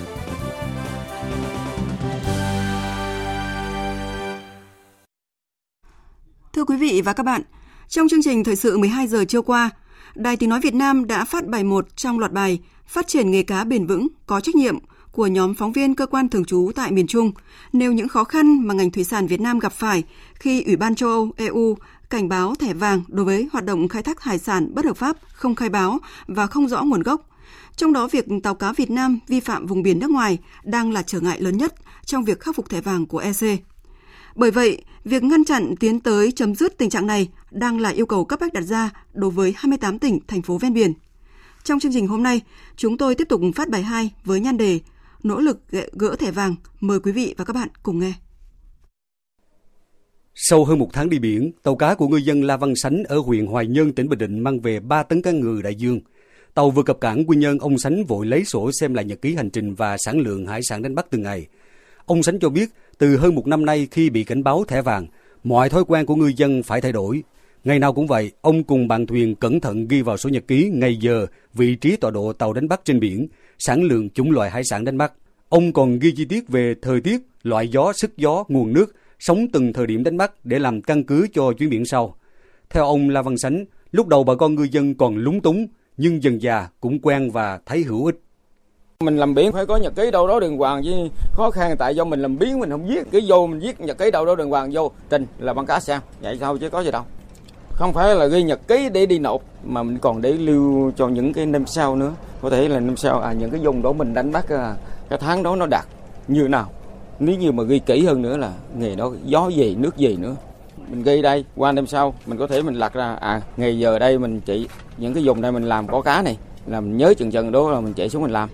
Thưa quý vị và các bạn, trong chương trình Thời sự 12 giờ trưa qua, Đài Tiếng Nói Việt Nam đã phát bài 1 trong loạt bài Phát triển nghề cá bền vững, có trách nhiệm của nhóm phóng viên cơ quan thường trú tại miền Trung, nêu những khó khăn mà ngành thủy sản Việt Nam gặp phải khi Ủy ban châu Âu EU cảnh báo thẻ vàng đối với hoạt động khai thác hải sản bất hợp pháp, không khai báo và không rõ nguồn gốc. Trong đó, việc tàu cá Việt Nam vi phạm vùng biển nước ngoài đang là trở ngại lớn nhất trong việc khắc phục thẻ vàng của EC. Bởi vậy, việc ngăn chặn tiến tới chấm dứt tình trạng này đang là yêu cầu cấp bách đặt ra đối với 28 tỉnh, thành phố ven biển. Trong chương trình hôm nay, chúng tôi tiếp tục phát bài 2 với nhan đề Nỗ lực gỡ thẻ vàng. Mời quý vị và các bạn cùng nghe. Sau hơn một tháng đi biển, tàu cá của ngư dân La Văn Sánh ở huyện Hoài Nhơn, tỉnh Bình Định mang về 3 tấn cá ngừ đại dương. Tàu vừa cập cảng quy nhơn, ông Sánh vội lấy sổ xem lại nhật ký hành trình và sản lượng hải sản đánh bắt từng ngày. Ông Sánh cho biết, từ hơn một năm nay khi bị cảnh báo thẻ vàng, mọi thói quen của ngư dân phải thay đổi. Ngày nào cũng vậy, ông cùng bạn thuyền cẩn thận ghi vào sổ nhật ký ngày giờ, vị trí tọa độ tàu đánh bắt trên biển, sản lượng chủng loại hải sản đánh bắt. Ông còn ghi chi tiết về thời tiết, loại gió, sức gió, nguồn nước, sống từng thời điểm đánh bắt để làm căn cứ cho chuyến biển sau. Theo ông La Văn Sánh, lúc đầu bà con ngư dân còn lúng túng, nhưng dần già cũng quen và thấy hữu ích. Mình làm biển phải có nhật ký đâu đó đường hoàng chứ khó khăn tại do mình làm biến mình không viết cái vô mình viết nhật ký đâu đó đường hoàng vô trình là bằng cá xem vậy sao chứ có gì đâu không phải là ghi nhật ký để đi nộp mà mình còn để lưu cho những cái năm sau nữa. Có thể là năm sau à những cái vùng đó mình đánh bắt à, cái tháng đó nó đạt như nào. Nếu như mà ghi kỹ hơn nữa là nghề đó gió gì nước gì nữa. Mình ghi đây qua năm sau mình có thể mình lật ra à ngày giờ đây mình chỉ những cái vùng đây mình làm có cá này là mình nhớ chừng chừng đó là mình chạy xuống mình làm.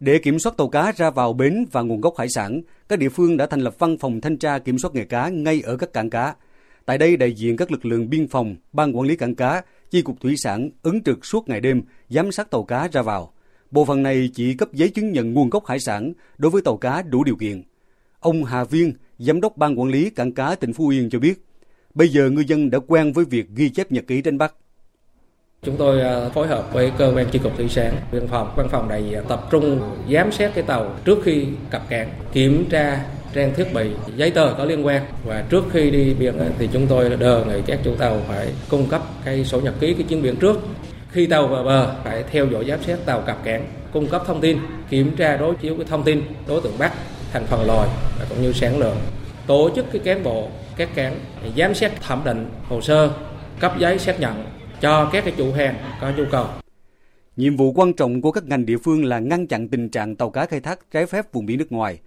Để kiểm soát tàu cá ra vào bến và nguồn gốc hải sản, các địa phương đã thành lập văn phòng thanh tra kiểm soát nghề cá ngay ở các cảng cá. Tại đây, đại diện các lực lượng biên phòng, ban quản lý cảng cá, chi cục thủy sản ứng trực suốt ngày đêm, giám sát tàu cá ra vào. Bộ phận này chỉ cấp giấy chứng nhận nguồn gốc hải sản đối với tàu cá đủ điều kiện. Ông Hà Viên, giám đốc ban quản lý cảng cá tỉnh Phú Yên cho biết, bây giờ ngư dân đã quen với việc ghi chép nhật ký đánh bắt. Chúng tôi à, phối hợp với cơ quan chi cục thủy sản, biên phòng, văn phòng đại diện tập trung giám sát cái tàu trước khi cập cảng, kiểm tra trang thiết bị, giấy tờ có liên quan và trước khi đi biển thì chúng tôi đề nghị các chủ tàu phải cung cấp cái sổ nhật ký cái chuyến biển trước. Khi tàu vào bờ phải theo dõi giám sát tàu cập cảng, cung cấp thông tin, kiểm tra đối chiếu cái thông tin đối tượng bắt, thành phần lòi và cũng như sản lượng tổ chức cái cán bộ các cảng giám sát thẩm định hồ sơ cấp giấy xác nhận cho các cái chủ hàng có nhu cầu. Nhiệm vụ quan trọng của các ngành địa phương là ngăn chặn tình trạng tàu cá khai thác trái phép vùng biển nước ngoài.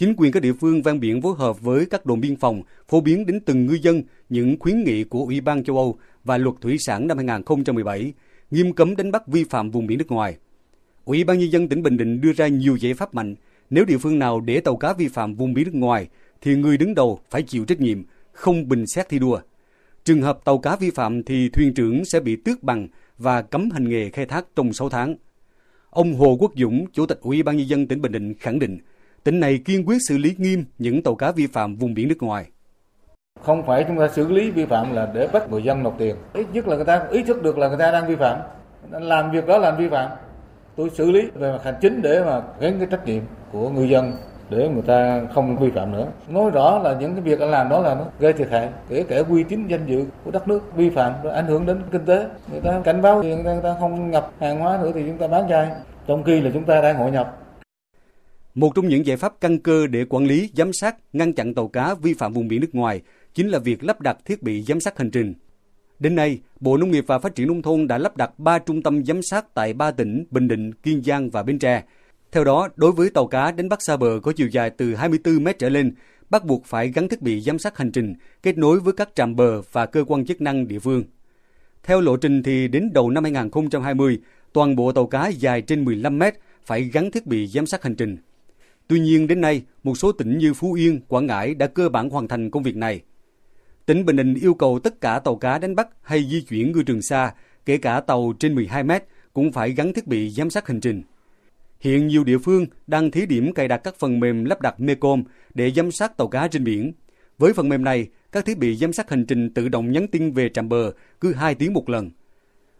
Chính quyền các địa phương ven biển phối hợp với các đồn biên phòng phổ biến đến từng ngư dân những khuyến nghị của Ủy ban châu Âu và Luật Thủy sản năm 2017 nghiêm cấm đánh bắt vi phạm vùng biển nước ngoài. Ủy ban nhân dân tỉnh Bình Định đưa ra nhiều giải pháp mạnh. Nếu địa phương nào để tàu cá vi phạm vùng biển nước ngoài, thì người đứng đầu phải chịu trách nhiệm, không bình xét thi đua. Trường hợp tàu cá vi phạm thì thuyền trưởng sẽ bị tước bằng và cấm hành nghề khai thác trong 6 tháng. Ông Hồ Quốc Dũng, Chủ tịch Ủy ban nhân dân tỉnh Bình Định khẳng định, tỉnh này kiên quyết xử lý nghiêm những tàu cá vi phạm vùng biển nước ngoài. Không phải chúng ta xử lý vi phạm là để bắt người dân nộp tiền. Ít nhất là người ta ý thức được là người ta đang vi phạm. Làm việc đó là vi phạm. Tôi xử lý về mặt hành chính để mà gánh cái trách nhiệm của người dân để người ta không vi phạm nữa. Nói rõ là những cái việc anh làm đó là nó gây thiệt hại, kể cả uy tín danh dự của đất nước vi phạm rồi ảnh hưởng đến kinh tế. Người ta cảnh báo thì người ta, người ta không nhập hàng hóa nữa thì chúng ta bán chay. Trong khi là chúng ta đang hội nhập. Một trong những giải pháp căn cơ để quản lý, giám sát, ngăn chặn tàu cá vi phạm vùng biển nước ngoài chính là việc lắp đặt thiết bị giám sát hành trình. Đến nay, Bộ Nông nghiệp và Phát triển Nông thôn đã lắp đặt 3 trung tâm giám sát tại 3 tỉnh Bình Định, Kiên Giang và Bến Tre. Theo đó, đối với tàu cá đánh bắt xa bờ có chiều dài từ 24 mét trở lên, bắt buộc phải gắn thiết bị giám sát hành trình, kết nối với các trạm bờ và cơ quan chức năng địa phương. Theo lộ trình thì đến đầu năm 2020, toàn bộ tàu cá dài trên 15 mét phải gắn thiết bị giám sát hành trình. Tuy nhiên đến nay, một số tỉnh như Phú Yên, Quảng Ngãi đã cơ bản hoàn thành công việc này. Tỉnh Bình Định yêu cầu tất cả tàu cá đánh bắt hay di chuyển ngư trường xa, kể cả tàu trên 12 mét, cũng phải gắn thiết bị giám sát hành trình. Hiện nhiều địa phương đang thí điểm cài đặt các phần mềm lắp đặt Mecom để giám sát tàu cá trên biển. Với phần mềm này, các thiết bị giám sát hành trình tự động nhắn tin về trạm bờ cứ 2 tiếng một lần.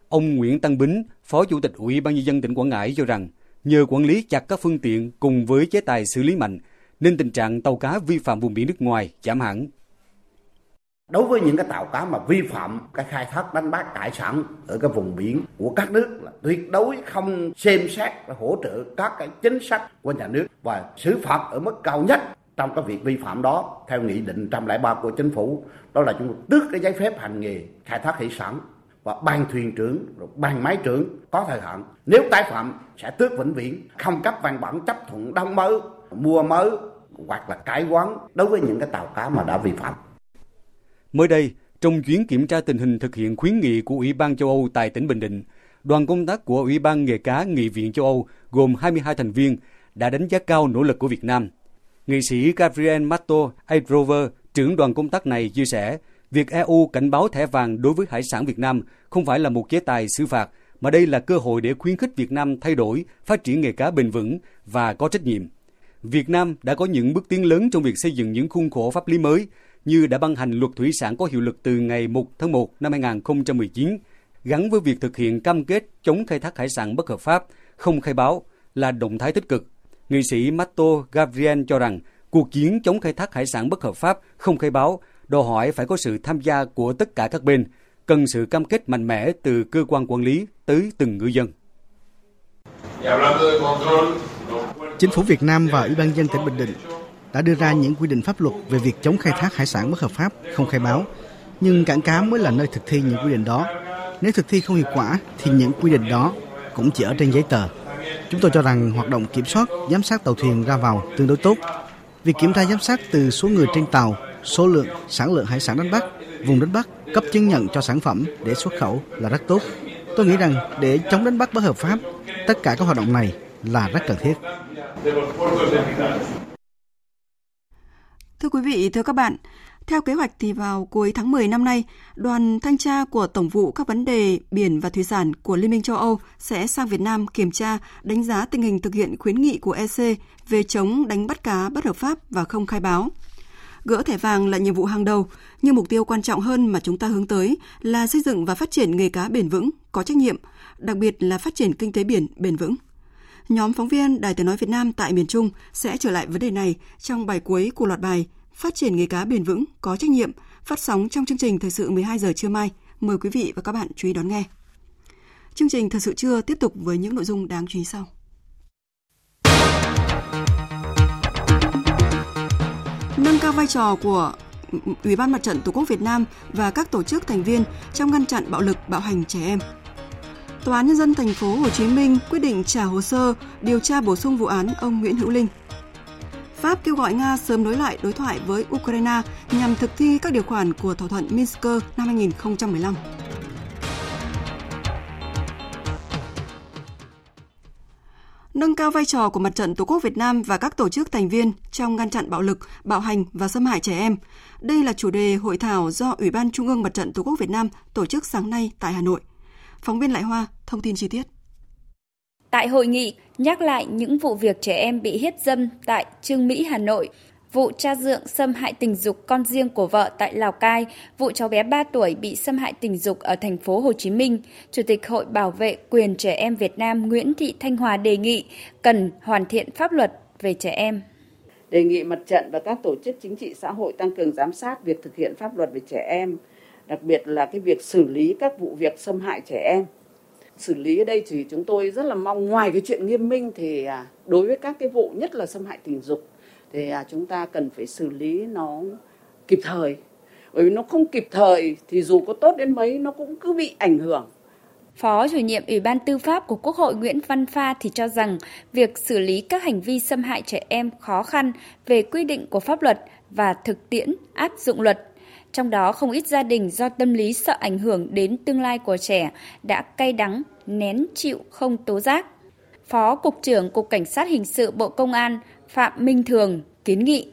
Ông Nguyễn Tăng Bính, Phó Chủ tịch Ủy ban nhân dân tỉnh Quảng Ngãi cho rằng, nhờ quản lý chặt các phương tiện cùng với chế tài xử lý mạnh, nên tình trạng tàu cá vi phạm vùng biển nước ngoài giảm hẳn. Đối với những cái tàu cá mà vi phạm cái khai thác đánh bắt hải sản ở cái vùng biển của các nước là tuyệt đối không xem xét hỗ trợ các cái chính sách của nhà nước và xử phạt ở mức cao nhất trong cái việc vi phạm đó theo nghị định 103 của chính phủ. Đó là chúng tôi tước cái giấy phép hành nghề khai thác hải sản và ban thuyền trưởng rồi ban máy trưởng có thời hạn nếu tái phạm sẽ tước vĩnh viễn không cấp văn bản chấp thuận đóng mới mua mới hoặc là cải quán đối với những cái tàu cá mà đã vi phạm Mới đây, trong chuyến kiểm tra tình hình thực hiện khuyến nghị của Ủy ban châu Âu tại tỉnh Bình Định, đoàn công tác của Ủy ban nghề cá Nghị viện châu Âu gồm 22 thành viên đã đánh giá cao nỗ lực của Việt Nam. Nghị sĩ Gabriel Mato Adrover, trưởng đoàn công tác này chia sẻ, việc EU cảnh báo thẻ vàng đối với hải sản Việt Nam không phải là một chế tài xử phạt, mà đây là cơ hội để khuyến khích Việt Nam thay đổi, phát triển nghề cá bền vững và có trách nhiệm. Việt Nam đã có những bước tiến lớn trong việc xây dựng những khuôn khổ pháp lý mới, như đã ban hành luật thủy sản có hiệu lực từ ngày 1 tháng 1 năm 2019, gắn với việc thực hiện cam kết chống khai thác hải sản bất hợp pháp, không khai báo là động thái tích cực. Nghị sĩ Matto Gabriel cho rằng cuộc chiến chống khai thác hải sản bất hợp pháp, không khai báo đòi hỏi phải có sự tham gia của tất cả các bên, cần sự cam kết mạnh mẽ từ cơ quan quản lý tới từng ngư dân. Chính phủ Việt Nam và Ủy ban dân tỉnh Bình Định đã đưa ra những quy định pháp luật về việc chống khai thác hải sản bất hợp pháp, không khai báo. Nhưng cảng cá mới là nơi thực thi những quy định đó. Nếu thực thi không hiệu quả thì những quy định đó cũng chỉ ở trên giấy tờ. Chúng tôi cho rằng hoạt động kiểm soát, giám sát tàu thuyền ra vào tương đối tốt. Việc kiểm tra giám sát từ số người trên tàu, số lượng, sản lượng hải sản đánh bắt, vùng đánh bắt, cấp chứng nhận cho sản phẩm để xuất khẩu là rất tốt. Tôi nghĩ rằng để chống đánh bắt bất hợp pháp, tất cả các hoạt động này là rất cần thiết. Thưa quý vị, thưa các bạn, theo kế hoạch thì vào cuối tháng 10 năm nay, đoàn thanh tra của Tổng vụ các vấn đề biển và thủy sản của Liên minh châu Âu sẽ sang Việt Nam kiểm tra, đánh giá tình hình thực hiện khuyến nghị của EC về chống đánh bắt cá bất hợp pháp và không khai báo. Gỡ thẻ vàng là nhiệm vụ hàng đầu, nhưng mục tiêu quan trọng hơn mà chúng ta hướng tới là xây dựng và phát triển nghề cá bền vững, có trách nhiệm, đặc biệt là phát triển kinh tế biển bền vững. Nhóm phóng viên Đài Tiếng Nói Việt Nam tại miền Trung sẽ trở lại vấn đề này trong bài cuối của loạt bài Phát triển nghề cá bền vững, có trách nhiệm, phát sóng trong chương trình Thời sự 12 giờ trưa mai. Mời quý vị và các bạn chú ý đón nghe. Chương trình Thời sự trưa tiếp tục với những nội dung đáng chú ý sau. Nâng cao vai trò của Ủy ban Mặt trận Tổ quốc Việt Nam và các tổ chức thành viên trong ngăn chặn bạo lực bạo hành trẻ em. Tòa án nhân dân thành phố Hồ Chí Minh quyết định trả hồ sơ điều tra bổ sung vụ án ông Nguyễn Hữu Linh. Pháp kêu gọi Nga sớm nối lại đối thoại với Ukraine nhằm thực thi các điều khoản của thỏa thuận Minsk năm 2015. Nâng cao vai trò của Mặt trận Tổ quốc Việt Nam và các tổ chức thành viên trong ngăn chặn bạo lực, bạo hành và xâm hại trẻ em. Đây là chủ đề hội thảo do Ủy ban Trung ương Mặt trận Tổ quốc Việt Nam tổ chức sáng nay tại Hà Nội. Phóng viên Lại Hoa thông tin chi tiết. Tại hội nghị, nhắc lại những vụ việc trẻ em bị hiếp dâm tại Trương Mỹ, Hà Nội, vụ cha dượng xâm hại tình dục con riêng của vợ tại Lào Cai, vụ cháu bé 3 tuổi bị xâm hại tình dục ở thành phố Hồ Chí Minh, Chủ tịch Hội Bảo vệ quyền trẻ em Việt Nam Nguyễn Thị Thanh Hòa đề nghị cần hoàn thiện pháp luật về trẻ em. Đề nghị mặt trận và các tổ chức chính trị xã hội tăng cường giám sát việc thực hiện pháp luật về trẻ em, đặc biệt là cái việc xử lý các vụ việc xâm hại trẻ em xử lý ở đây thì chúng tôi rất là mong ngoài cái chuyện nghiêm minh thì à, đối với các cái vụ nhất là xâm hại tình dục thì à, chúng ta cần phải xử lý nó kịp thời bởi vì nó không kịp thời thì dù có tốt đến mấy nó cũng cứ bị ảnh hưởng Phó chủ nhiệm Ủy ban Tư pháp của Quốc hội Nguyễn Văn Pha thì cho rằng việc xử lý các hành vi xâm hại trẻ em khó khăn về quy định của pháp luật và thực tiễn áp dụng luật. Trong đó không ít gia đình do tâm lý sợ ảnh hưởng đến tương lai của trẻ đã cay đắng, nén chịu không tố giác. Phó Cục trưởng Cục Cảnh sát Hình sự Bộ Công an Phạm Minh Thường kiến nghị.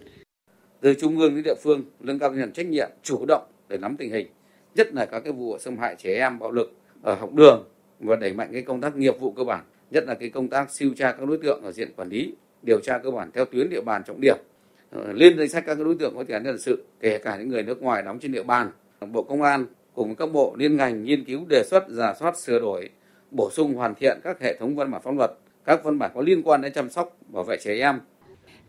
Từ trung ương đến địa phương nâng cao tinh thần trách nhiệm, chủ động để nắm tình hình, nhất là các cái vụ xâm hại trẻ em, bạo lực ở học đường và đẩy mạnh cái công tác nghiệp vụ cơ bản, nhất là cái công tác siêu tra các đối tượng ở diện quản lý, điều tra cơ bản theo tuyến địa bàn trọng điểm, ờ, lên danh sách các đối tượng có tiền án dân sự, kể cả những người nước ngoài đóng trên địa bàn. Bộ Công an cùng các bộ liên ngành nghiên cứu đề xuất giả soát sửa đổi, bổ sung hoàn thiện các hệ thống văn bản pháp luật, các văn bản có liên quan đến chăm sóc bảo vệ trẻ em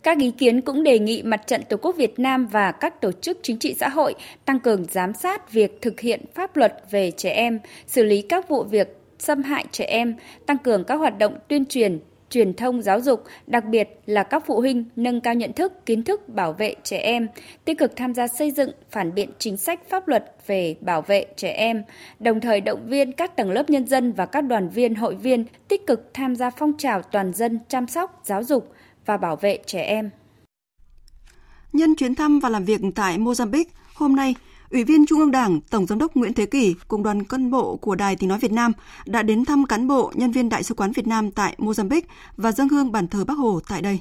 các ý kiến cũng đề nghị Mặt trận Tổ quốc Việt Nam và các tổ chức chính trị xã hội tăng cường giám sát việc thực hiện pháp luật về trẻ em, xử lý các vụ việc xâm hại trẻ em, tăng cường các hoạt động tuyên truyền, truyền thông giáo dục, đặc biệt là các phụ huynh nâng cao nhận thức, kiến thức bảo vệ trẻ em, tích cực tham gia xây dựng, phản biện chính sách pháp luật về bảo vệ trẻ em, đồng thời động viên các tầng lớp nhân dân và các đoàn viên, hội viên tích cực tham gia phong trào toàn dân chăm sóc, giáo dục, và bảo vệ trẻ em. Nhân chuyến thăm và làm việc tại Mozambique, hôm nay, Ủy viên Trung ương Đảng, Tổng giám đốc Nguyễn Thế Kỷ cùng đoàn cán bộ của Đài Tiếng nói Việt Nam đã đến thăm cán bộ, nhân viên Đại sứ quán Việt Nam tại Mozambique và dâng hương bàn thờ Bắc Hồ tại đây.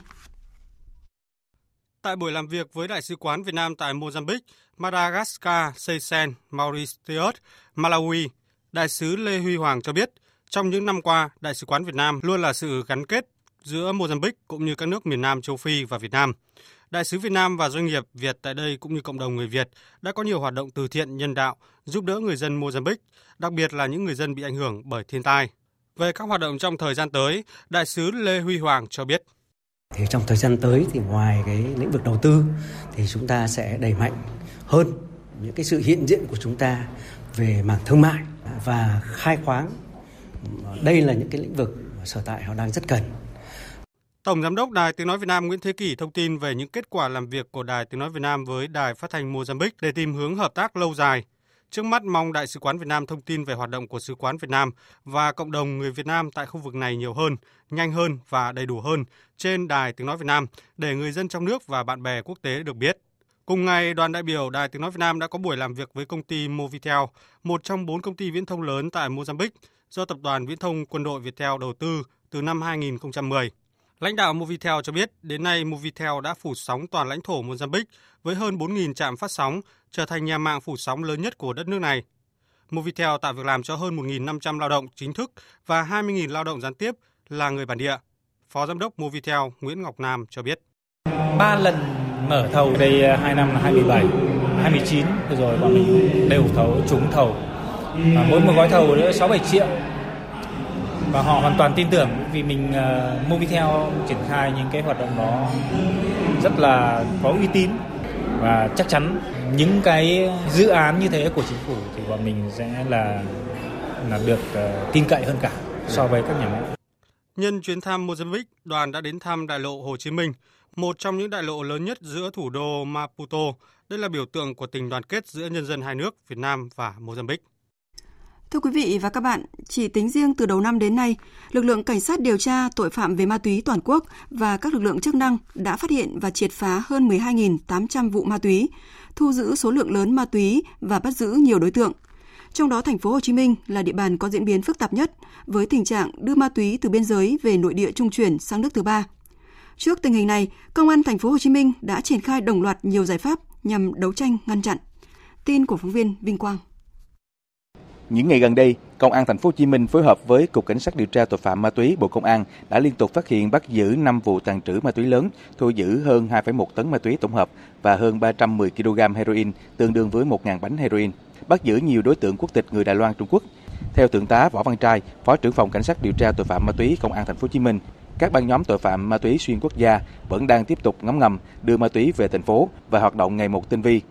Tại buổi làm việc với Đại sứ quán Việt Nam tại Mozambique, Madagascar, Seychelles, Mauritius, Malawi, Đại sứ Lê Huy Hoàng cho biết, trong những năm qua, Đại sứ quán Việt Nam luôn là sự gắn kết giữa Mozambique cũng như các nước miền Nam châu Phi và Việt Nam. Đại sứ Việt Nam và doanh nghiệp Việt tại đây cũng như cộng đồng người Việt đã có nhiều hoạt động từ thiện nhân đạo giúp đỡ người dân Mozambique, đặc biệt là những người dân bị ảnh hưởng bởi thiên tai. Về các hoạt động trong thời gian tới, Đại sứ Lê Huy Hoàng cho biết. Thì trong thời gian tới thì ngoài cái lĩnh vực đầu tư thì chúng ta sẽ đẩy mạnh hơn những cái sự hiện diện của chúng ta về mảng thương mại và khai khoáng. Đây là những cái lĩnh vực sở tại họ đang rất cần Tổng Giám đốc Đài Tiếng Nói Việt Nam Nguyễn Thế Kỷ thông tin về những kết quả làm việc của Đài Tiếng Nói Việt Nam với Đài Phát thanh Mozambique để tìm hướng hợp tác lâu dài. Trước mắt mong Đại sứ quán Việt Nam thông tin về hoạt động của sứ quán Việt Nam và cộng đồng người Việt Nam tại khu vực này nhiều hơn, nhanh hơn và đầy đủ hơn trên Đài Tiếng Nói Việt Nam để người dân trong nước và bạn bè quốc tế được biết. Cùng ngày, đoàn đại biểu Đài Tiếng Nói Việt Nam đã có buổi làm việc với công ty Movitel, một trong bốn công ty viễn thông lớn tại Mozambique do Tập đoàn Viễn thông Quân đội Viettel đầu tư từ năm 2010. Lãnh đạo Movitel cho biết, đến nay Movitel đã phủ sóng toàn lãnh thổ Mozambique với hơn 4.000 trạm phát sóng, trở thành nhà mạng phủ sóng lớn nhất của đất nước này. Movitel tạo việc làm cho hơn 1.500 lao động chính thức và 20.000 lao động gián tiếp là người bản địa. Phó Giám đốc Movitel Nguyễn Ngọc Nam cho biết. Ba lần mở thầu đây à, 2 năm là 2017, 2019 rồi bọn mình đều thầu trúng thầu. Và mỗi một gói thầu nữa 6-7 triệu và họ hoàn toàn tin tưởng vì mình uh, Movitel triển khai những cái hoạt động đó rất là có uy tín và chắc chắn những cái dự án như thế của chính phủ thì bọn mình sẽ là là được uh, tin cậy hơn cả so với các nhà máy. Nhân chuyến thăm Mozambique, đoàn đã đến thăm đại lộ Hồ Chí Minh, một trong những đại lộ lớn nhất giữa thủ đô Maputo. Đây là biểu tượng của tình đoàn kết giữa nhân dân hai nước Việt Nam và Mozambique. Thưa quý vị và các bạn, chỉ tính riêng từ đầu năm đến nay, lực lượng cảnh sát điều tra tội phạm về ma túy toàn quốc và các lực lượng chức năng đã phát hiện và triệt phá hơn 12.800 vụ ma túy, thu giữ số lượng lớn ma túy và bắt giữ nhiều đối tượng. Trong đó thành phố Hồ Chí Minh là địa bàn có diễn biến phức tạp nhất với tình trạng đưa ma túy từ biên giới về nội địa trung chuyển sang nước thứ ba. Trước tình hình này, Công an thành phố Hồ Chí Minh đã triển khai đồng loạt nhiều giải pháp nhằm đấu tranh ngăn chặn. Tin của phóng viên Vinh Quang. Những ngày gần đây, Công an thành phố Hồ Chí Minh phối hợp với Cục Cảnh sát điều tra tội phạm ma túy Bộ Công an đã liên tục phát hiện bắt giữ 5 vụ tàn trữ ma túy lớn, thu giữ hơn 2,1 tấn ma túy tổng hợp và hơn 310 kg heroin, tương đương với 1.000 bánh heroin. Bắt giữ nhiều đối tượng quốc tịch người Đài Loan Trung Quốc. Theo thượng tá Võ Văn Trai, Phó trưởng phòng Cảnh sát điều tra tội phạm ma túy Công an thành phố Hồ Chí Minh, các băng nhóm tội phạm ma túy xuyên quốc gia vẫn đang tiếp tục ngấm ngầm đưa ma túy về thành phố và hoạt động ngày một tinh vi,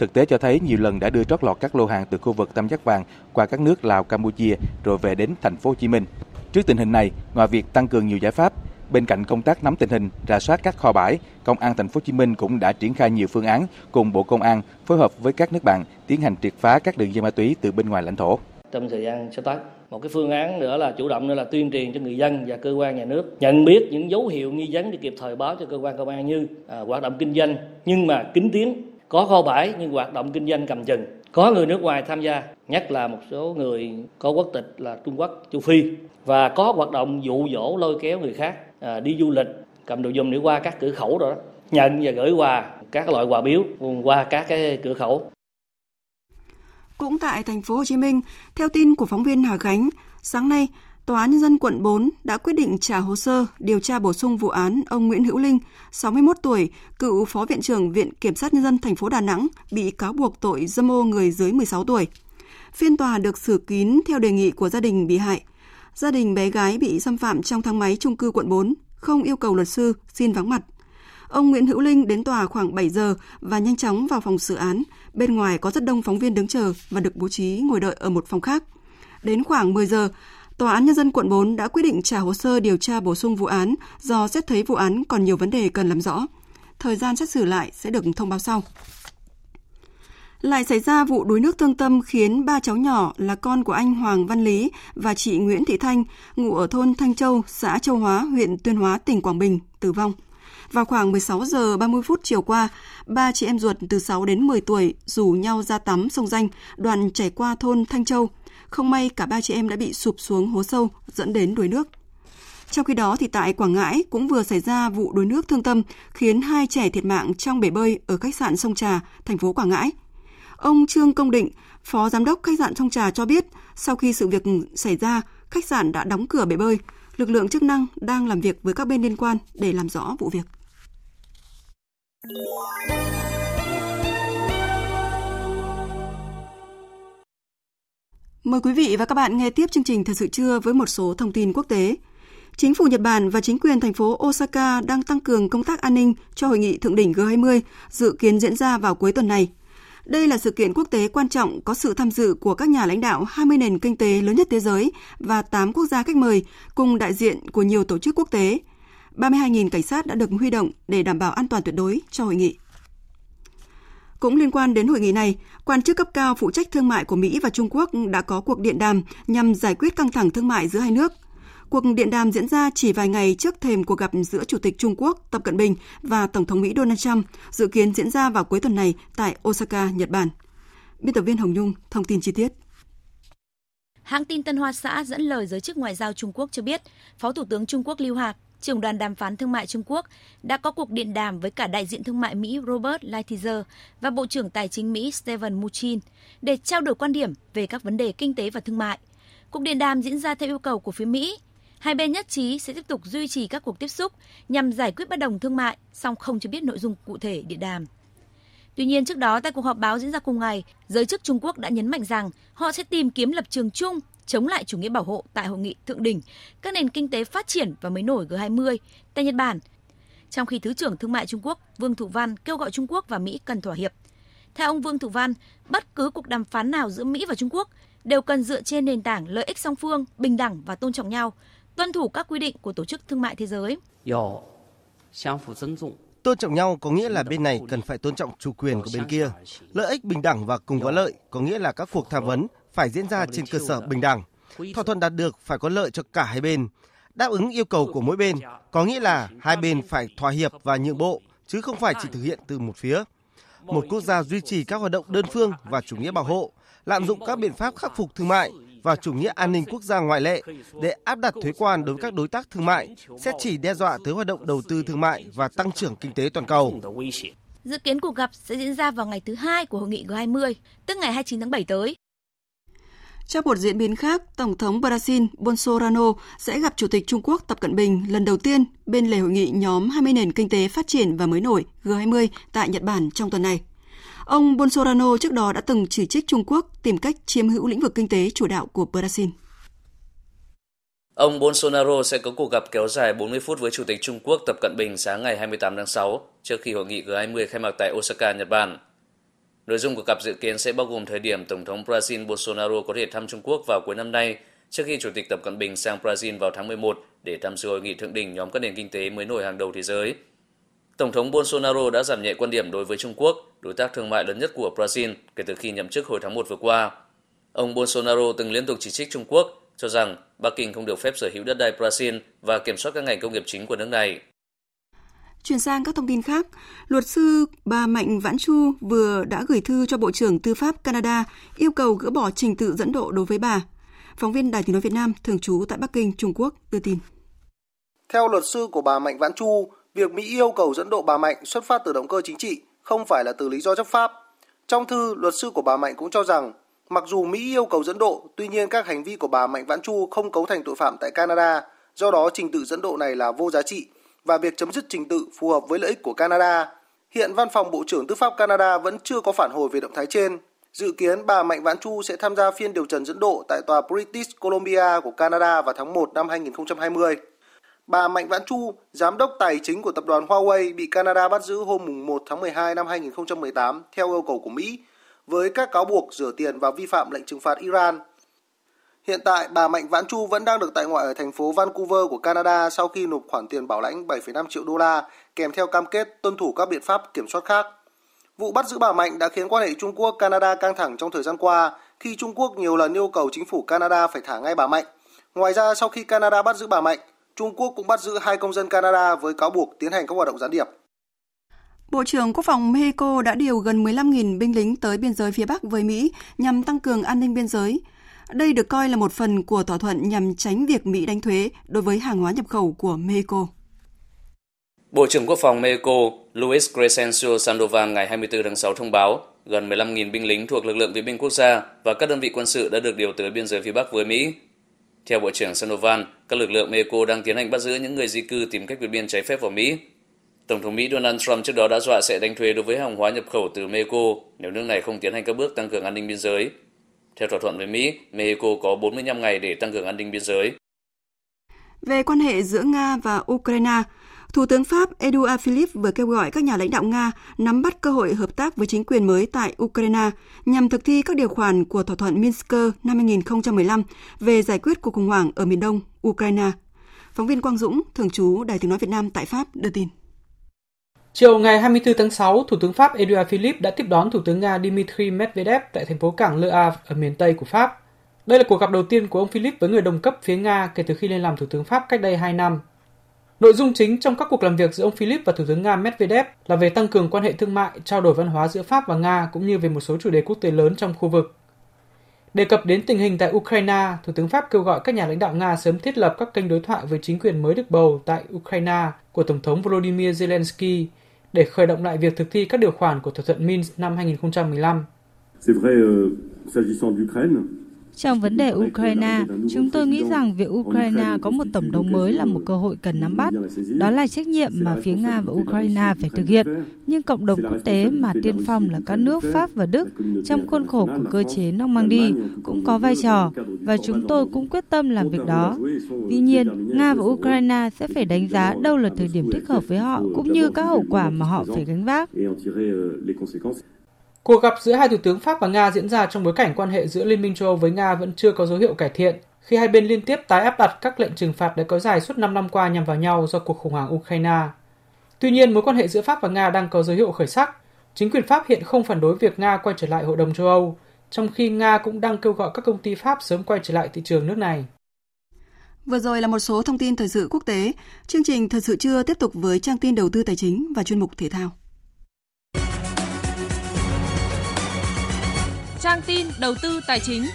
Thực tế cho thấy nhiều lần đã đưa trót lọt các lô hàng từ khu vực tam giác vàng qua các nước Lào, Campuchia rồi về đến thành phố Hồ Chí Minh. Trước tình hình này, ngoài việc tăng cường nhiều giải pháp, bên cạnh công tác nắm tình hình, rà soát các kho bãi, Công an thành phố Hồ Chí Minh cũng đã triển khai nhiều phương án cùng Bộ Công an phối hợp với các nước bạn tiến hành triệt phá các đường dây ma túy từ bên ngoài lãnh thổ. Trong thời gian sắp tới, một cái phương án nữa là chủ động nữa là tuyên truyền cho người dân và cơ quan nhà nước nhận biết những dấu hiệu nghi vấn để kịp thời báo cho cơ quan công an như à, hoạt động kinh doanh nhưng mà kín tiếng có kho bãi nhưng hoạt động kinh doanh cầm chừng. Có người nước ngoài tham gia nhất là một số người có quốc tịch là Trung Quốc châu Phi. Và có hoạt động dụ dỗ lôi kéo người khác à, đi du lịch cầm đồ dùng để qua các cửa khẩu rồi đó. Nhận và gửi quà các loại quà biếu qua các cái cửa khẩu. Cũng tại thành phố Hồ Chí Minh, theo tin của phóng viên Hà Khánh, sáng nay Tòa án Nhân dân quận 4 đã quyết định trả hồ sơ điều tra bổ sung vụ án ông Nguyễn Hữu Linh, 61 tuổi, cựu Phó Viện trưởng Viện Kiểm sát Nhân dân thành phố Đà Nẵng, bị cáo buộc tội dâm ô người dưới 16 tuổi. Phiên tòa được xử kín theo đề nghị của gia đình bị hại. Gia đình bé gái bị xâm phạm trong thang máy trung cư quận 4, không yêu cầu luật sư xin vắng mặt. Ông Nguyễn Hữu Linh đến tòa khoảng 7 giờ và nhanh chóng vào phòng xử án. Bên ngoài có rất đông phóng viên đứng chờ và được bố trí ngồi đợi ở một phòng khác. Đến khoảng 10 giờ, Tòa án Nhân dân quận 4 đã quyết định trả hồ sơ điều tra bổ sung vụ án do xét thấy vụ án còn nhiều vấn đề cần làm rõ. Thời gian xét xử lại sẽ được thông báo sau. Lại xảy ra vụ đuối nước thương tâm khiến ba cháu nhỏ là con của anh Hoàng Văn Lý và chị Nguyễn Thị Thanh, ngụ ở thôn Thanh Châu, xã Châu Hóa, huyện Tuyên Hóa, tỉnh Quảng Bình, tử vong. Vào khoảng 16 giờ 30 phút chiều qua, ba chị em ruột từ 6 đến 10 tuổi rủ nhau ra tắm sông Danh, đoạn chảy qua thôn Thanh Châu, không may cả ba chị em đã bị sụp xuống hố sâu dẫn đến đuối nước. Trong khi đó thì tại Quảng Ngãi cũng vừa xảy ra vụ đuối nước thương tâm khiến hai trẻ thiệt mạng trong bể bơi ở khách sạn Sông Trà, thành phố Quảng Ngãi. Ông Trương Công Định, Phó Giám đốc khách sạn Sông Trà cho biết, sau khi sự việc xảy ra, khách sạn đã đóng cửa bể bơi. Lực lượng chức năng đang làm việc với các bên liên quan để làm rõ vụ việc. Mời quý vị và các bạn nghe tiếp chương trình Thời sự trưa với một số thông tin quốc tế. Chính phủ Nhật Bản và chính quyền thành phố Osaka đang tăng cường công tác an ninh cho hội nghị thượng đỉnh G20 dự kiến diễn ra vào cuối tuần này. Đây là sự kiện quốc tế quan trọng có sự tham dự của các nhà lãnh đạo 20 nền kinh tế lớn nhất thế giới và 8 quốc gia khách mời cùng đại diện của nhiều tổ chức quốc tế. 32.000 cảnh sát đã được huy động để đảm bảo an toàn tuyệt đối cho hội nghị. Cũng liên quan đến hội nghị này, quan chức cấp cao phụ trách thương mại của Mỹ và Trung Quốc đã có cuộc điện đàm nhằm giải quyết căng thẳng thương mại giữa hai nước. Cuộc điện đàm diễn ra chỉ vài ngày trước thềm cuộc gặp giữa Chủ tịch Trung Quốc Tập Cận Bình và Tổng thống Mỹ Donald Trump, dự kiến diễn ra vào cuối tuần này tại Osaka, Nhật Bản. Biên tập viên Hồng Nhung thông tin chi tiết. Hãng tin Tân Hoa Xã dẫn lời giới chức ngoại giao Trung Quốc cho biết, Phó Thủ tướng Trung Quốc Lưu Hạc trưởng đoàn đàm phán thương mại Trung Quốc đã có cuộc điện đàm với cả đại diện thương mại Mỹ Robert Lighthizer và Bộ trưởng Tài chính Mỹ Steven Mnuchin để trao đổi quan điểm về các vấn đề kinh tế và thương mại. Cuộc điện đàm diễn ra theo yêu cầu của phía Mỹ. Hai bên nhất trí sẽ tiếp tục duy trì các cuộc tiếp xúc nhằm giải quyết bất đồng thương mại, song không cho biết nội dung cụ thể điện đàm. Tuy nhiên, trước đó tại cuộc họp báo diễn ra cùng ngày, giới chức Trung Quốc đã nhấn mạnh rằng họ sẽ tìm kiếm lập trường chung chống lại chủ nghĩa bảo hộ tại hội nghị thượng đỉnh các nền kinh tế phát triển và mới nổi G20 tại Nhật Bản. Trong khi Thứ trưởng Thương mại Trung Quốc Vương Thủ Văn kêu gọi Trung Quốc và Mỹ cần thỏa hiệp. Theo ông Vương Thủ Văn, bất cứ cuộc đàm phán nào giữa Mỹ và Trung Quốc đều cần dựa trên nền tảng lợi ích song phương, bình đẳng và tôn trọng nhau, tuân thủ các quy định của Tổ chức Thương mại Thế giới. Tôn trọng nhau có nghĩa là bên này cần phải tôn trọng chủ quyền của bên kia. Lợi ích bình đẳng và cùng có lợi có nghĩa là các cuộc tham vấn phải diễn ra trên cơ sở bình đẳng. Thỏa thuận đạt được phải có lợi cho cả hai bên. Đáp ứng yêu cầu của mỗi bên có nghĩa là hai bên phải thỏa hiệp và nhượng bộ, chứ không phải chỉ thực hiện từ một phía. Một quốc gia duy trì các hoạt động đơn phương và chủ nghĩa bảo hộ, lạm dụng các biện pháp khắc phục thương mại và chủ nghĩa an ninh quốc gia ngoại lệ để áp đặt thuế quan đối với các đối tác thương mại sẽ chỉ đe dọa tới hoạt động đầu tư thương mại và tăng trưởng kinh tế toàn cầu. Dự kiến cuộc gặp sẽ diễn ra vào ngày thứ hai của hội nghị G20, tức ngày 29 tháng 7 tới. Trong một diễn biến khác, Tổng thống Brazil Bolsonaro sẽ gặp Chủ tịch Trung Quốc Tập Cận Bình lần đầu tiên bên lề hội nghị nhóm 20 nền kinh tế phát triển và mới nổi G20 tại Nhật Bản trong tuần này. Ông Bolsonaro trước đó đã từng chỉ trích Trung Quốc tìm cách chiếm hữu lĩnh vực kinh tế chủ đạo của Brazil. Ông Bolsonaro sẽ có cuộc gặp kéo dài 40 phút với Chủ tịch Trung Quốc Tập Cận Bình sáng ngày 28 tháng 6 trước khi hội nghị G20 khai mạc tại Osaka, Nhật Bản. Nội dung của cặp dự kiến sẽ bao gồm thời điểm Tổng thống Brazil Bolsonaro có thể thăm Trung Quốc vào cuối năm nay, trước khi Chủ tịch Tập Cận Bình sang Brazil vào tháng 11 để tham dự hội nghị thượng đỉnh nhóm các nền kinh tế mới nổi hàng đầu thế giới. Tổng thống Bolsonaro đã giảm nhẹ quan điểm đối với Trung Quốc, đối tác thương mại lớn nhất của Brazil kể từ khi nhậm chức hồi tháng 1 vừa qua. Ông Bolsonaro từng liên tục chỉ trích Trung Quốc, cho rằng Bắc Kinh không được phép sở hữu đất đai Brazil và kiểm soát các ngành công nghiệp chính của nước này. Chuyển sang các thông tin khác, luật sư bà Mạnh Vãn Chu vừa đã gửi thư cho Bộ trưởng Tư pháp Canada yêu cầu gỡ bỏ trình tự dẫn độ đối với bà. Phóng viên Đài tiếng nói Việt Nam thường trú tại Bắc Kinh, Trung Quốc đưa tin. Theo luật sư của bà Mạnh Vãn Chu, việc Mỹ yêu cầu dẫn độ bà Mạnh xuất phát từ động cơ chính trị, không phải là từ lý do chấp pháp. Trong thư, luật sư của bà Mạnh cũng cho rằng, mặc dù Mỹ yêu cầu dẫn độ, tuy nhiên các hành vi của bà Mạnh Vãn Chu không cấu thành tội phạm tại Canada, do đó trình tự dẫn độ này là vô giá trị và việc chấm dứt trình tự phù hợp với lợi ích của Canada. Hiện Văn phòng Bộ trưởng Tư pháp Canada vẫn chưa có phản hồi về động thái trên. Dự kiến bà Mạnh Vãn Chu sẽ tham gia phiên điều trần dẫn độ tại tòa British Columbia của Canada vào tháng 1 năm 2020. Bà Mạnh Vãn Chu, giám đốc tài chính của tập đoàn Huawei bị Canada bắt giữ hôm 1 tháng 12 năm 2018 theo yêu cầu của Mỹ với các cáo buộc rửa tiền và vi phạm lệnh trừng phạt Iran. Hiện tại, bà Mạnh Vãn Chu vẫn đang được tại ngoại ở thành phố Vancouver của Canada sau khi nộp khoản tiền bảo lãnh 7,5 triệu đô la kèm theo cam kết tuân thủ các biện pháp kiểm soát khác. Vụ bắt giữ bà Mạnh đã khiến quan hệ Trung Quốc-Canada căng thẳng trong thời gian qua khi Trung Quốc nhiều lần yêu cầu chính phủ Canada phải thả ngay bà Mạnh. Ngoài ra, sau khi Canada bắt giữ bà Mạnh, Trung Quốc cũng bắt giữ hai công dân Canada với cáo buộc tiến hành các hoạt động gián điệp. Bộ trưởng Quốc phòng Mexico đã điều gần 15.000 binh lính tới biên giới phía Bắc với Mỹ nhằm tăng cường an ninh biên giới. Đây được coi là một phần của thỏa thuận nhằm tránh việc Mỹ đánh thuế đối với hàng hóa nhập khẩu của Mexico. Bộ trưởng Quốc phòng Mexico Luis Crescencio Sandoval ngày 24 tháng 6 thông báo gần 15.000 binh lính thuộc lực lượng vệ binh quốc gia và các đơn vị quân sự đã được điều tới biên giới phía Bắc với Mỹ. Theo Bộ trưởng Sandoval, các lực lượng Mexico đang tiến hành bắt giữ những người di cư tìm cách vượt biên trái phép vào Mỹ. Tổng thống Mỹ Donald Trump trước đó đã dọa sẽ đánh thuế đối với hàng hóa nhập khẩu từ Mexico nếu nước này không tiến hành các bước tăng cường an ninh biên giới. Theo thỏa thuận với Mỹ, Mexico có 45 ngày để tăng cường an ninh biên giới. Về quan hệ giữa Nga và Ukraine, Thủ tướng Pháp Edouard Philippe vừa kêu gọi các nhà lãnh đạo Nga nắm bắt cơ hội hợp tác với chính quyền mới tại Ukraine nhằm thực thi các điều khoản của thỏa thuận Minsk năm 2015 về giải quyết cuộc khủng hoảng ở miền đông Ukraine. Phóng viên Quang Dũng, thường trú Đài tiếng nói Việt Nam tại Pháp đưa tin. Chiều ngày 24 tháng 6, Thủ tướng Pháp Edouard Philippe đã tiếp đón Thủ tướng Nga Dmitry Medvedev tại thành phố cảng Le Havre ở miền Tây của Pháp. Đây là cuộc gặp đầu tiên của ông Philippe với người đồng cấp phía Nga kể từ khi lên làm Thủ tướng Pháp cách đây 2 năm. Nội dung chính trong các cuộc làm việc giữa ông Philippe và Thủ tướng Nga Medvedev là về tăng cường quan hệ thương mại, trao đổi văn hóa giữa Pháp và Nga cũng như về một số chủ đề quốc tế lớn trong khu vực. Đề cập đến tình hình tại Ukraine, Thủ tướng Pháp kêu gọi các nhà lãnh đạo Nga sớm thiết lập các kênh đối thoại với chính quyền mới được bầu tại Ukraine của Tổng thống Volodymyr Zelensky để khởi động lại việc thực thi các điều khoản của thỏa thuận Minsk năm 2015. C'est vrai, euh, s'agissant d'Ukraine, trong vấn đề Ukraine, chúng tôi nghĩ rằng việc Ukraine có một tổng thống mới là một cơ hội cần nắm bắt. Đó là trách nhiệm mà phía Nga và Ukraine phải thực hiện. Nhưng cộng đồng quốc tế mà tiên phong là các nước Pháp và Đức trong khuôn khổ của cơ chế Normandy cũng có vai trò và chúng tôi cũng quyết tâm làm việc đó. Tuy nhiên, Nga và Ukraine sẽ phải đánh giá đâu là thời điểm thích hợp với họ cũng như các hậu quả mà họ phải gánh vác. Cuộc gặp giữa hai thủ tướng Pháp và Nga diễn ra trong bối cảnh quan hệ giữa Liên minh châu Âu với Nga vẫn chưa có dấu hiệu cải thiện, khi hai bên liên tiếp tái áp đặt các lệnh trừng phạt đã kéo dài suốt 5 năm qua nhằm vào nhau do cuộc khủng hoảng Ukraine. Tuy nhiên, mối quan hệ giữa Pháp và Nga đang có dấu hiệu khởi sắc. Chính quyền Pháp hiện không phản đối việc Nga quay trở lại Hội đồng châu Âu, trong khi Nga cũng đang kêu gọi các công ty Pháp sớm quay trở lại thị trường nước này. Vừa rồi là một số thông tin thời sự quốc tế. Chương trình Thời sự trưa tiếp tục với trang tin đầu tư tài chính và chuyên mục thể thao. Trang tin đầu tư tài chính.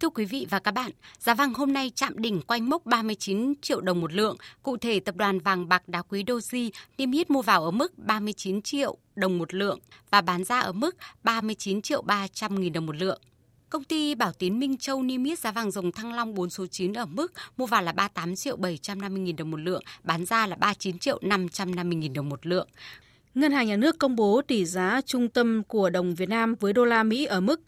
Thưa quý vị và các bạn, giá vàng hôm nay chạm đỉnh quanh mốc 39 triệu đồng một lượng. Cụ thể, tập đoàn vàng bạc đá quý Doji niêm yết mua vào ở mức 39 triệu đồng một lượng và bán ra ở mức 39 triệu 300 nghìn đồng một lượng. Công ty Bảo Tín Minh Châu niêm yết giá vàng dòng Thăng Long 4 số 9 ở mức mua vào là 38 triệu 750 nghìn đồng một lượng, bán ra là 39 triệu 550 nghìn đồng một lượng. Ngân hàng Nhà nước công bố tỷ giá trung tâm của đồng Việt Nam với đô la Mỹ ở mức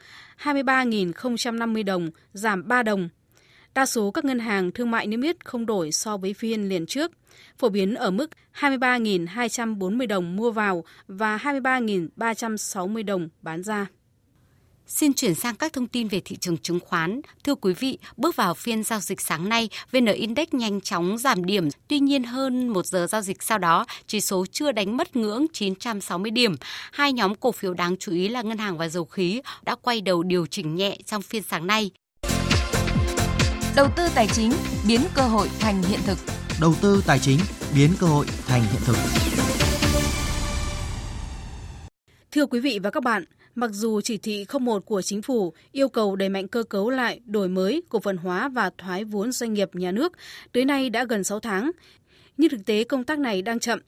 23.050 đồng, giảm 3 đồng. Đa số các ngân hàng thương mại niêm yết không đổi so với phiên liền trước, phổ biến ở mức 23.240 đồng mua vào và 23.360 đồng bán ra. Xin chuyển sang các thông tin về thị trường chứng khoán. Thưa quý vị, bước vào phiên giao dịch sáng nay, VN Index nhanh chóng giảm điểm. Tuy nhiên hơn một giờ giao dịch sau đó, chỉ số chưa đánh mất ngưỡng 960 điểm. Hai nhóm cổ phiếu đáng chú ý là ngân hàng và dầu khí đã quay đầu điều chỉnh nhẹ trong phiên sáng nay. Đầu tư tài chính biến cơ hội thành hiện thực. Đầu tư tài chính biến cơ hội thành hiện thực. Thưa quý vị và các bạn, mặc dù chỉ thị 01 của chính phủ yêu cầu đẩy mạnh cơ cấu lại, đổi mới, cổ phần hóa và thoái vốn doanh nghiệp nhà nước, tới nay đã gần 6 tháng, nhưng thực tế công tác này đang chậm.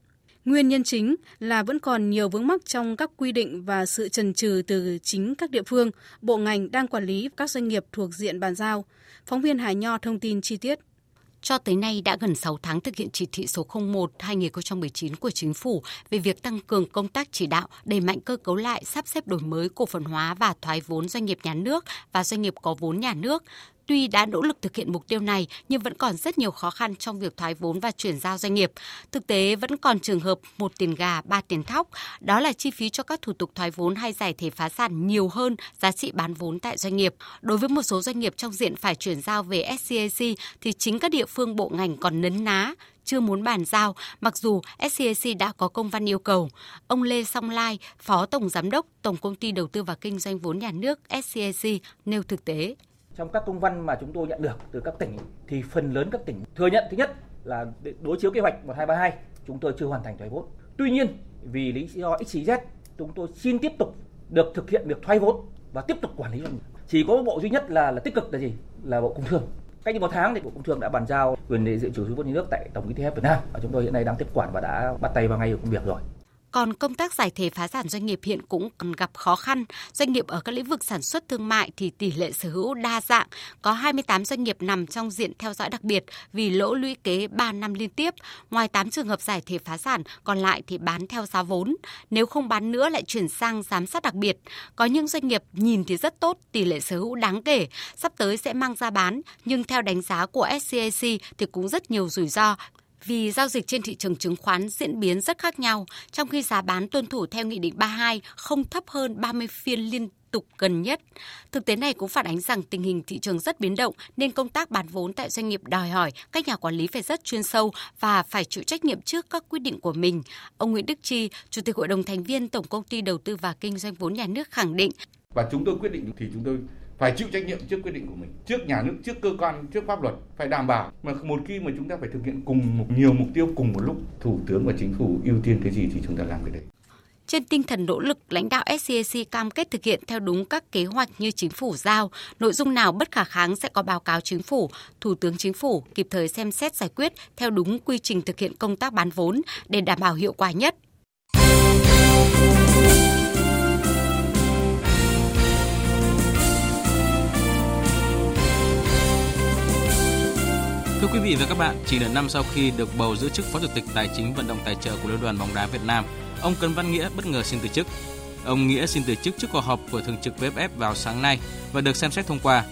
Nguyên nhân chính là vẫn còn nhiều vướng mắc trong các quy định và sự trần trừ từ chính các địa phương, bộ ngành đang quản lý các doanh nghiệp thuộc diện bàn giao. Phóng viên Hải Nho thông tin chi tiết. Cho tới nay đã gần 6 tháng thực hiện chỉ thị số 01-2019 của Chính phủ về việc tăng cường công tác chỉ đạo, đẩy mạnh cơ cấu lại, sắp xếp đổi mới, cổ phần hóa và thoái vốn doanh nghiệp nhà nước và doanh nghiệp có vốn nhà nước, Tuy đã nỗ lực thực hiện mục tiêu này nhưng vẫn còn rất nhiều khó khăn trong việc thoái vốn và chuyển giao doanh nghiệp. Thực tế vẫn còn trường hợp một tiền gà, ba tiền thóc, đó là chi phí cho các thủ tục thoái vốn hay giải thể phá sản nhiều hơn giá trị bán vốn tại doanh nghiệp. Đối với một số doanh nghiệp trong diện phải chuyển giao về SCAC thì chính các địa phương bộ ngành còn nấn ná, chưa muốn bàn giao, mặc dù SCAC đã có công văn yêu cầu. Ông Lê Song Lai, Phó Tổng Giám đốc Tổng Công ty Đầu tư và Kinh doanh vốn nhà nước SCAC nêu thực tế. Trong các công văn mà chúng tôi nhận được từ các tỉnh, thì phần lớn các tỉnh thừa nhận, thứ nhất là đối chiếu kế hoạch 1232 chúng tôi chưa hoàn thành thoái vốn. Tuy nhiên, vì lý do XYZ chúng tôi xin tiếp tục được thực hiện việc thoái vốn và tiếp tục quản lý doanh nghiệp. Chỉ có bộ duy nhất là là tích cực là gì? Là Bộ Công Thương. Cách đây một tháng thì Bộ Công Thương đã bàn giao quyền để dự trữ vốn nhà nước tại Tổng công ty thép Việt Nam và chúng tôi hiện nay đang tiếp quản và đã bắt tay vào ngay công việc rồi. Còn công tác giải thể phá sản doanh nghiệp hiện cũng còn gặp khó khăn. Doanh nghiệp ở các lĩnh vực sản xuất thương mại thì tỷ lệ sở hữu đa dạng. Có 28 doanh nghiệp nằm trong diện theo dõi đặc biệt vì lỗ lũy kế 3 năm liên tiếp. Ngoài 8 trường hợp giải thể phá sản, còn lại thì bán theo giá vốn. Nếu không bán nữa lại chuyển sang giám sát đặc biệt. Có những doanh nghiệp nhìn thì rất tốt, tỷ lệ sở hữu đáng kể, sắp tới sẽ mang ra bán. Nhưng theo đánh giá của SCAC thì cũng rất nhiều rủi ro vì giao dịch trên thị trường chứng khoán diễn biến rất khác nhau, trong khi giá bán tuân thủ theo Nghị định 32 không thấp hơn 30 phiên liên tục gần nhất. Thực tế này cũng phản ánh rằng tình hình thị trường rất biến động nên công tác bán vốn tại doanh nghiệp đòi hỏi các nhà quản lý phải rất chuyên sâu và phải chịu trách nhiệm trước các quyết định của mình. Ông Nguyễn Đức Chi, Chủ tịch Hội đồng thành viên Tổng công ty Đầu tư và Kinh doanh vốn nhà nước khẳng định và chúng tôi quyết định thì chúng tôi phải chịu trách nhiệm trước quyết định của mình trước nhà nước trước cơ quan trước pháp luật phải đảm bảo mà một khi mà chúng ta phải thực hiện cùng một nhiều mục tiêu cùng một lúc thủ tướng và chính phủ ưu tiên cái gì thì chúng ta làm cái đấy trên tinh thần nỗ lực, lãnh đạo SCAC cam kết thực hiện theo đúng các kế hoạch như chính phủ giao. Nội dung nào bất khả kháng sẽ có báo cáo chính phủ, Thủ tướng Chính phủ kịp thời xem xét giải quyết theo đúng quy trình thực hiện công tác bán vốn để đảm bảo hiệu quả nhất. Thưa quý vị và các bạn, chỉ nửa năm sau khi được bầu giữ chức Phó Chủ tịch Tài chính vận động tài trợ của Liên đoàn bóng đá Việt Nam, ông Cấn Văn Nghĩa bất ngờ xin từ chức. Ông Nghĩa xin từ chức trước cuộc họp của thường trực VFF vào sáng nay và được xem xét thông qua.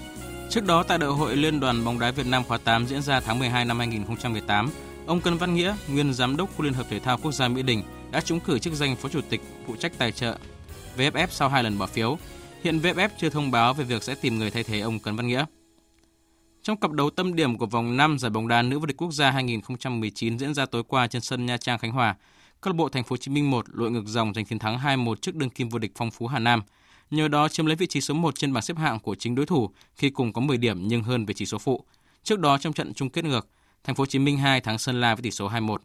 Trước đó tại đại hội Liên đoàn bóng đá Việt Nam khóa 8 diễn ra tháng 12 năm 2018, ông Cấn Văn Nghĩa, nguyên giám đốc khu Liên hợp thể thao quốc gia Mỹ Đình, đã trúng cử chức danh Phó Chủ tịch phụ trách tài trợ VFF sau hai lần bỏ phiếu. Hiện VFF chưa thông báo về việc sẽ tìm người thay thế ông Cấn Văn Nghĩa. Trong cặp đấu tâm điểm của vòng 5 giải bóng đá nữ vô địch quốc gia 2019 diễn ra tối qua trên sân Nha Trang Khánh Hòa, câu lạc bộ Thành phố Hồ Chí Minh 1 lội ngược dòng giành chiến thắng 2-1 trước đương kim vô địch Phong Phú Hà Nam. Nhờ đó chiếm lấy vị trí số 1 trên bảng xếp hạng của chính đối thủ khi cùng có 10 điểm nhưng hơn về chỉ số phụ. Trước đó trong trận chung kết ngược, Thành phố Hồ Chí Minh 2 thắng Sơn La với tỷ số 2-1.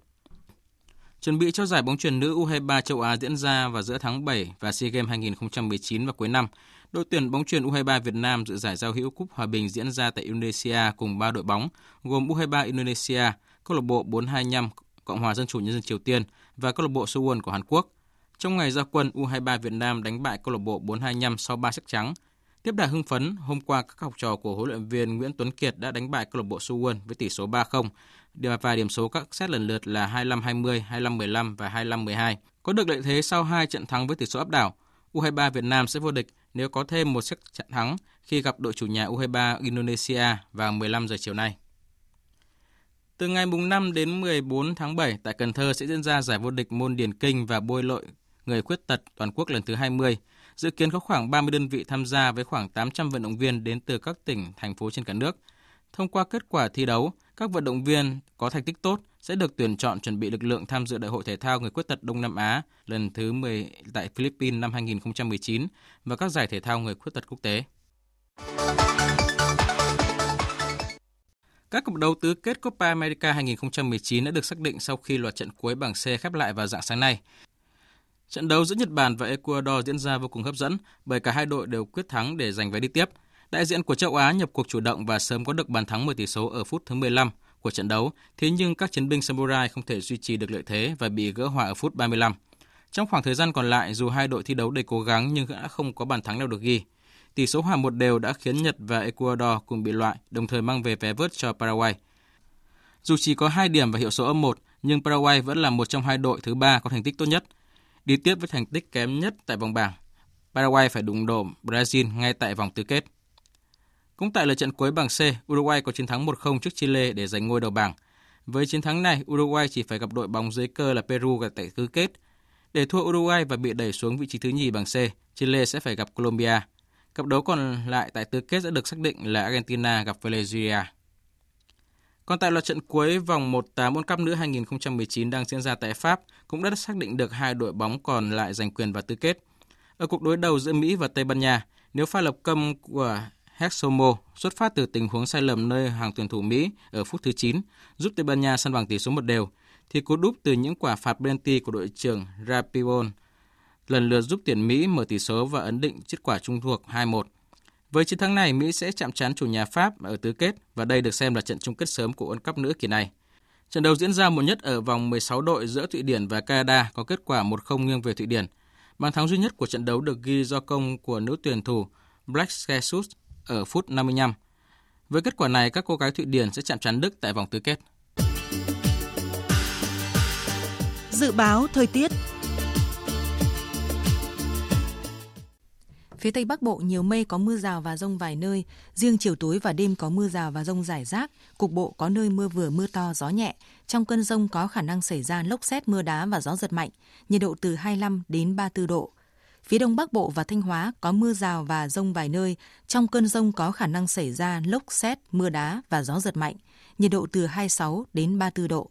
Chuẩn bị cho giải bóng chuyền nữ U23 châu Á diễn ra vào giữa tháng 7 và SEA Games 2019 vào cuối năm, đội tuyển bóng chuyền U23 Việt Nam dự giải giao hữu cúp hòa bình diễn ra tại Indonesia cùng 3 đội bóng gồm U23 Indonesia, câu lạc bộ 425 Cộng hòa Dân chủ Nhân dân Triều Tiên và câu lạc bộ Suwon của Hàn Quốc. Trong ngày ra quân, U23 Việt Nam đánh bại câu lạc bộ 425 sau 3 sắc trắng. Tiếp đà hưng phấn, hôm qua các học trò của huấn luyện viên Nguyễn Tuấn Kiệt đã đánh bại câu lạc bộ Suwon với tỷ số 3-0 và điểm số các set lần lượt là 25-20, 25-15 và 25-12. Có được lợi thế sau hai trận thắng với tỷ số áp đảo, U23 Việt Nam sẽ vô địch nếu có thêm một sức trận thắng khi gặp đội chủ nhà U23 Indonesia vào 15 giờ chiều nay. Từ ngày 5 đến 14 tháng 7 tại Cần Thơ sẽ diễn ra giải vô địch môn điền kinh và bơi lội người khuyết tật toàn quốc lần thứ 20. Dự kiến có khoảng 30 đơn vị tham gia với khoảng 800 vận động viên đến từ các tỉnh, thành phố trên cả nước. Thông qua kết quả thi đấu, các vận động viên có thành tích tốt sẽ được tuyển chọn chuẩn bị lực lượng tham dự Đại hội thể thao người khuyết tật Đông Nam Á lần thứ 10 tại Philippines năm 2019 và các giải thể thao người khuyết tật quốc tế. Các cặp đấu tứ kết Copa America 2019 đã được xác định sau khi loạt trận cuối bảng C khép lại vào dạng sáng nay. Trận đấu giữa Nhật Bản và Ecuador diễn ra vô cùng hấp dẫn bởi cả hai đội đều quyết thắng để giành vé đi tiếp. Đại diện của châu Á nhập cuộc chủ động và sớm có được bàn thắng 10 tỷ số ở phút thứ 15 của trận đấu, thế nhưng các chiến binh Samurai không thể duy trì được lợi thế và bị gỡ hòa ở phút 35. Trong khoảng thời gian còn lại, dù hai đội thi đấu đầy cố gắng nhưng đã không có bàn thắng nào được ghi. Tỷ số hòa một đều đã khiến Nhật và Ecuador cùng bị loại, đồng thời mang về vé vớt cho Paraguay. Dù chỉ có 2 điểm và hiệu số âm 1, nhưng Paraguay vẫn là một trong hai đội thứ ba có thành tích tốt nhất. Đi tiếp với thành tích kém nhất tại vòng bảng, Paraguay phải đụng độ Brazil ngay tại vòng tứ kết. Cũng tại lượt trận cuối bảng C, Uruguay có chiến thắng 1-0 trước Chile để giành ngôi đầu bảng. Với chiến thắng này, Uruguay chỉ phải gặp đội bóng dưới cơ là Peru tại tứ kết. Để thua Uruguay và bị đẩy xuống vị trí thứ nhì bảng C, Chile sẽ phải gặp Colombia. Cặp đấu còn lại tại tứ kết sẽ được xác định là Argentina gặp Venezuela. Còn tại loạt trận cuối vòng 1/8 World Cup nữ 2019 đang diễn ra tại Pháp cũng đã xác định được hai đội bóng còn lại giành quyền vào tứ kết. Ở cuộc đối đầu giữa Mỹ và Tây Ban Nha, nếu pha lập công của Hexomo xuất phát từ tình huống sai lầm nơi hàng tuyển thủ Mỹ ở phút thứ 9 giúp Tây Ban Nha săn bằng tỷ số một đều, thì cú đúp từ những quả phạt penalty của đội trưởng Rapipon lần lượt giúp tuyển Mỹ mở tỷ số và ấn định kết quả chung thuộc 2-1. Với chiến thắng này, Mỹ sẽ chạm trán chủ nhà Pháp ở tứ kết và đây được xem là trận chung kết sớm của World Cup nữ kỳ này. Trận đấu diễn ra muộn nhất ở vòng 16 đội giữa Thụy Điển và Canada có kết quả 1-0 nghiêng về Thụy Điển. Bàn thắng duy nhất của trận đấu được ghi do công của nữ tuyển thủ Black Jesus ở phút 55. Với kết quả này, các cô gái Thụy Điển sẽ chạm trán Đức tại vòng tứ kết. Dự báo thời tiết Phía Tây Bắc Bộ nhiều mây có mưa rào và rông vài nơi, riêng chiều tối và đêm có mưa rào và rông rải rác, cục bộ có nơi mưa vừa mưa to gió nhẹ. Trong cơn rông có khả năng xảy ra lốc xét mưa đá và gió giật mạnh, nhiệt độ từ 25 đến 34 độ. Phía Đông Bắc Bộ và Thanh Hóa có mưa rào và rông vài nơi, trong cơn rông có khả năng xảy ra lốc xét, mưa đá và gió giật mạnh, nhiệt độ từ 26 đến 34 độ.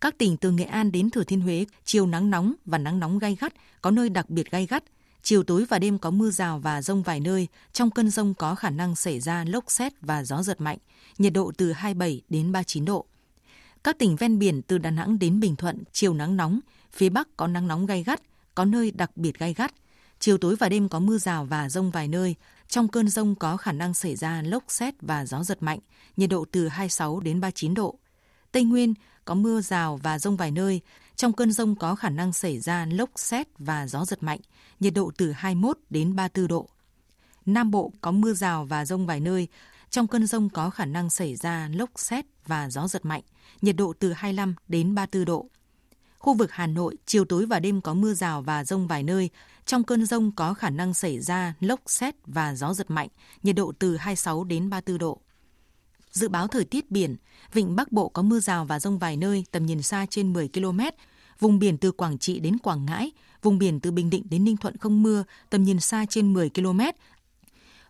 Các tỉnh từ Nghệ An đến Thừa Thiên Huế, chiều nắng nóng và nắng nóng gai gắt, có nơi đặc biệt gai gắt, Chiều tối và đêm có mưa rào và rông vài nơi, trong cơn rông có khả năng xảy ra lốc xét và gió giật mạnh, nhiệt độ từ 27 đến 39 độ. Các tỉnh ven biển từ Đà Nẵng đến Bình Thuận, chiều nắng nóng, phía Bắc có nắng nóng gai gắt, có nơi đặc biệt gai gắt. Chiều tối và đêm có mưa rào và rông vài nơi, trong cơn rông có khả năng xảy ra lốc xét và gió giật mạnh, nhiệt độ từ 26 đến 39 độ. Tây Nguyên có mưa rào và rông vài nơi, trong cơn rông có khả năng xảy ra lốc xét và gió giật mạnh, nhiệt độ từ 21 đến 34 độ. Nam Bộ có mưa rào và rông vài nơi, trong cơn rông có khả năng xảy ra lốc xét và gió giật mạnh, nhiệt độ từ 25 đến 34 độ. Khu vực Hà Nội, chiều tối và đêm có mưa rào và rông vài nơi, trong cơn rông có khả năng xảy ra lốc xét và gió giật mạnh, nhiệt độ từ 26 đến 34 độ. Dự báo thời tiết biển, vịnh Bắc Bộ có mưa rào và rông vài nơi, tầm nhìn xa trên 10 km, vùng biển từ Quảng Trị đến Quảng Ngãi, vùng biển từ Bình Định đến Ninh Thuận không mưa, tầm nhìn xa trên 10 km.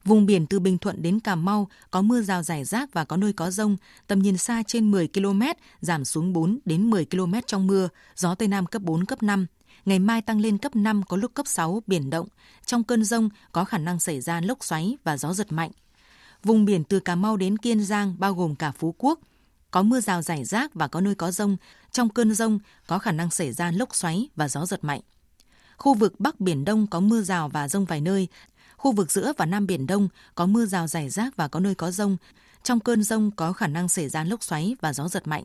Vùng biển từ Bình Thuận đến Cà Mau có mưa rào rải rác và có nơi có rông, tầm nhìn xa trên 10 km, giảm xuống 4 đến 10 km trong mưa, gió Tây Nam cấp 4, cấp 5. Ngày mai tăng lên cấp 5 có lúc cấp 6, biển động. Trong cơn rông có khả năng xảy ra lốc xoáy và gió giật mạnh. Vùng biển từ Cà Mau đến Kiên Giang bao gồm cả Phú Quốc, có mưa rào rải rác và có nơi có rông. Trong cơn rông có khả năng xảy ra lốc xoáy và gió giật mạnh. Khu vực Bắc Biển Đông có mưa rào và rông vài nơi. Khu vực giữa và Nam Biển Đông có mưa rào rải rác và có nơi có rông. Trong cơn rông có khả năng xảy ra lốc xoáy và gió giật mạnh.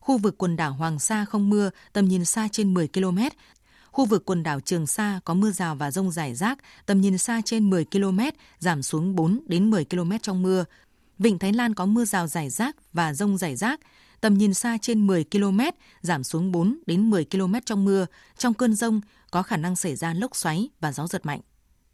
Khu vực quần đảo Hoàng Sa không mưa, tầm nhìn xa trên 10 km. Khu vực quần đảo Trường Sa có mưa rào và rông rải rác, tầm nhìn xa trên 10 km, giảm xuống 4 đến 10 km trong mưa. Vịnh Thái Lan có mưa rào rải rác và rông rải rác, tầm nhìn xa trên 10 km, giảm xuống 4 đến 10 km trong mưa. Trong cơn rông có khả năng xảy ra lốc xoáy và gió giật mạnh.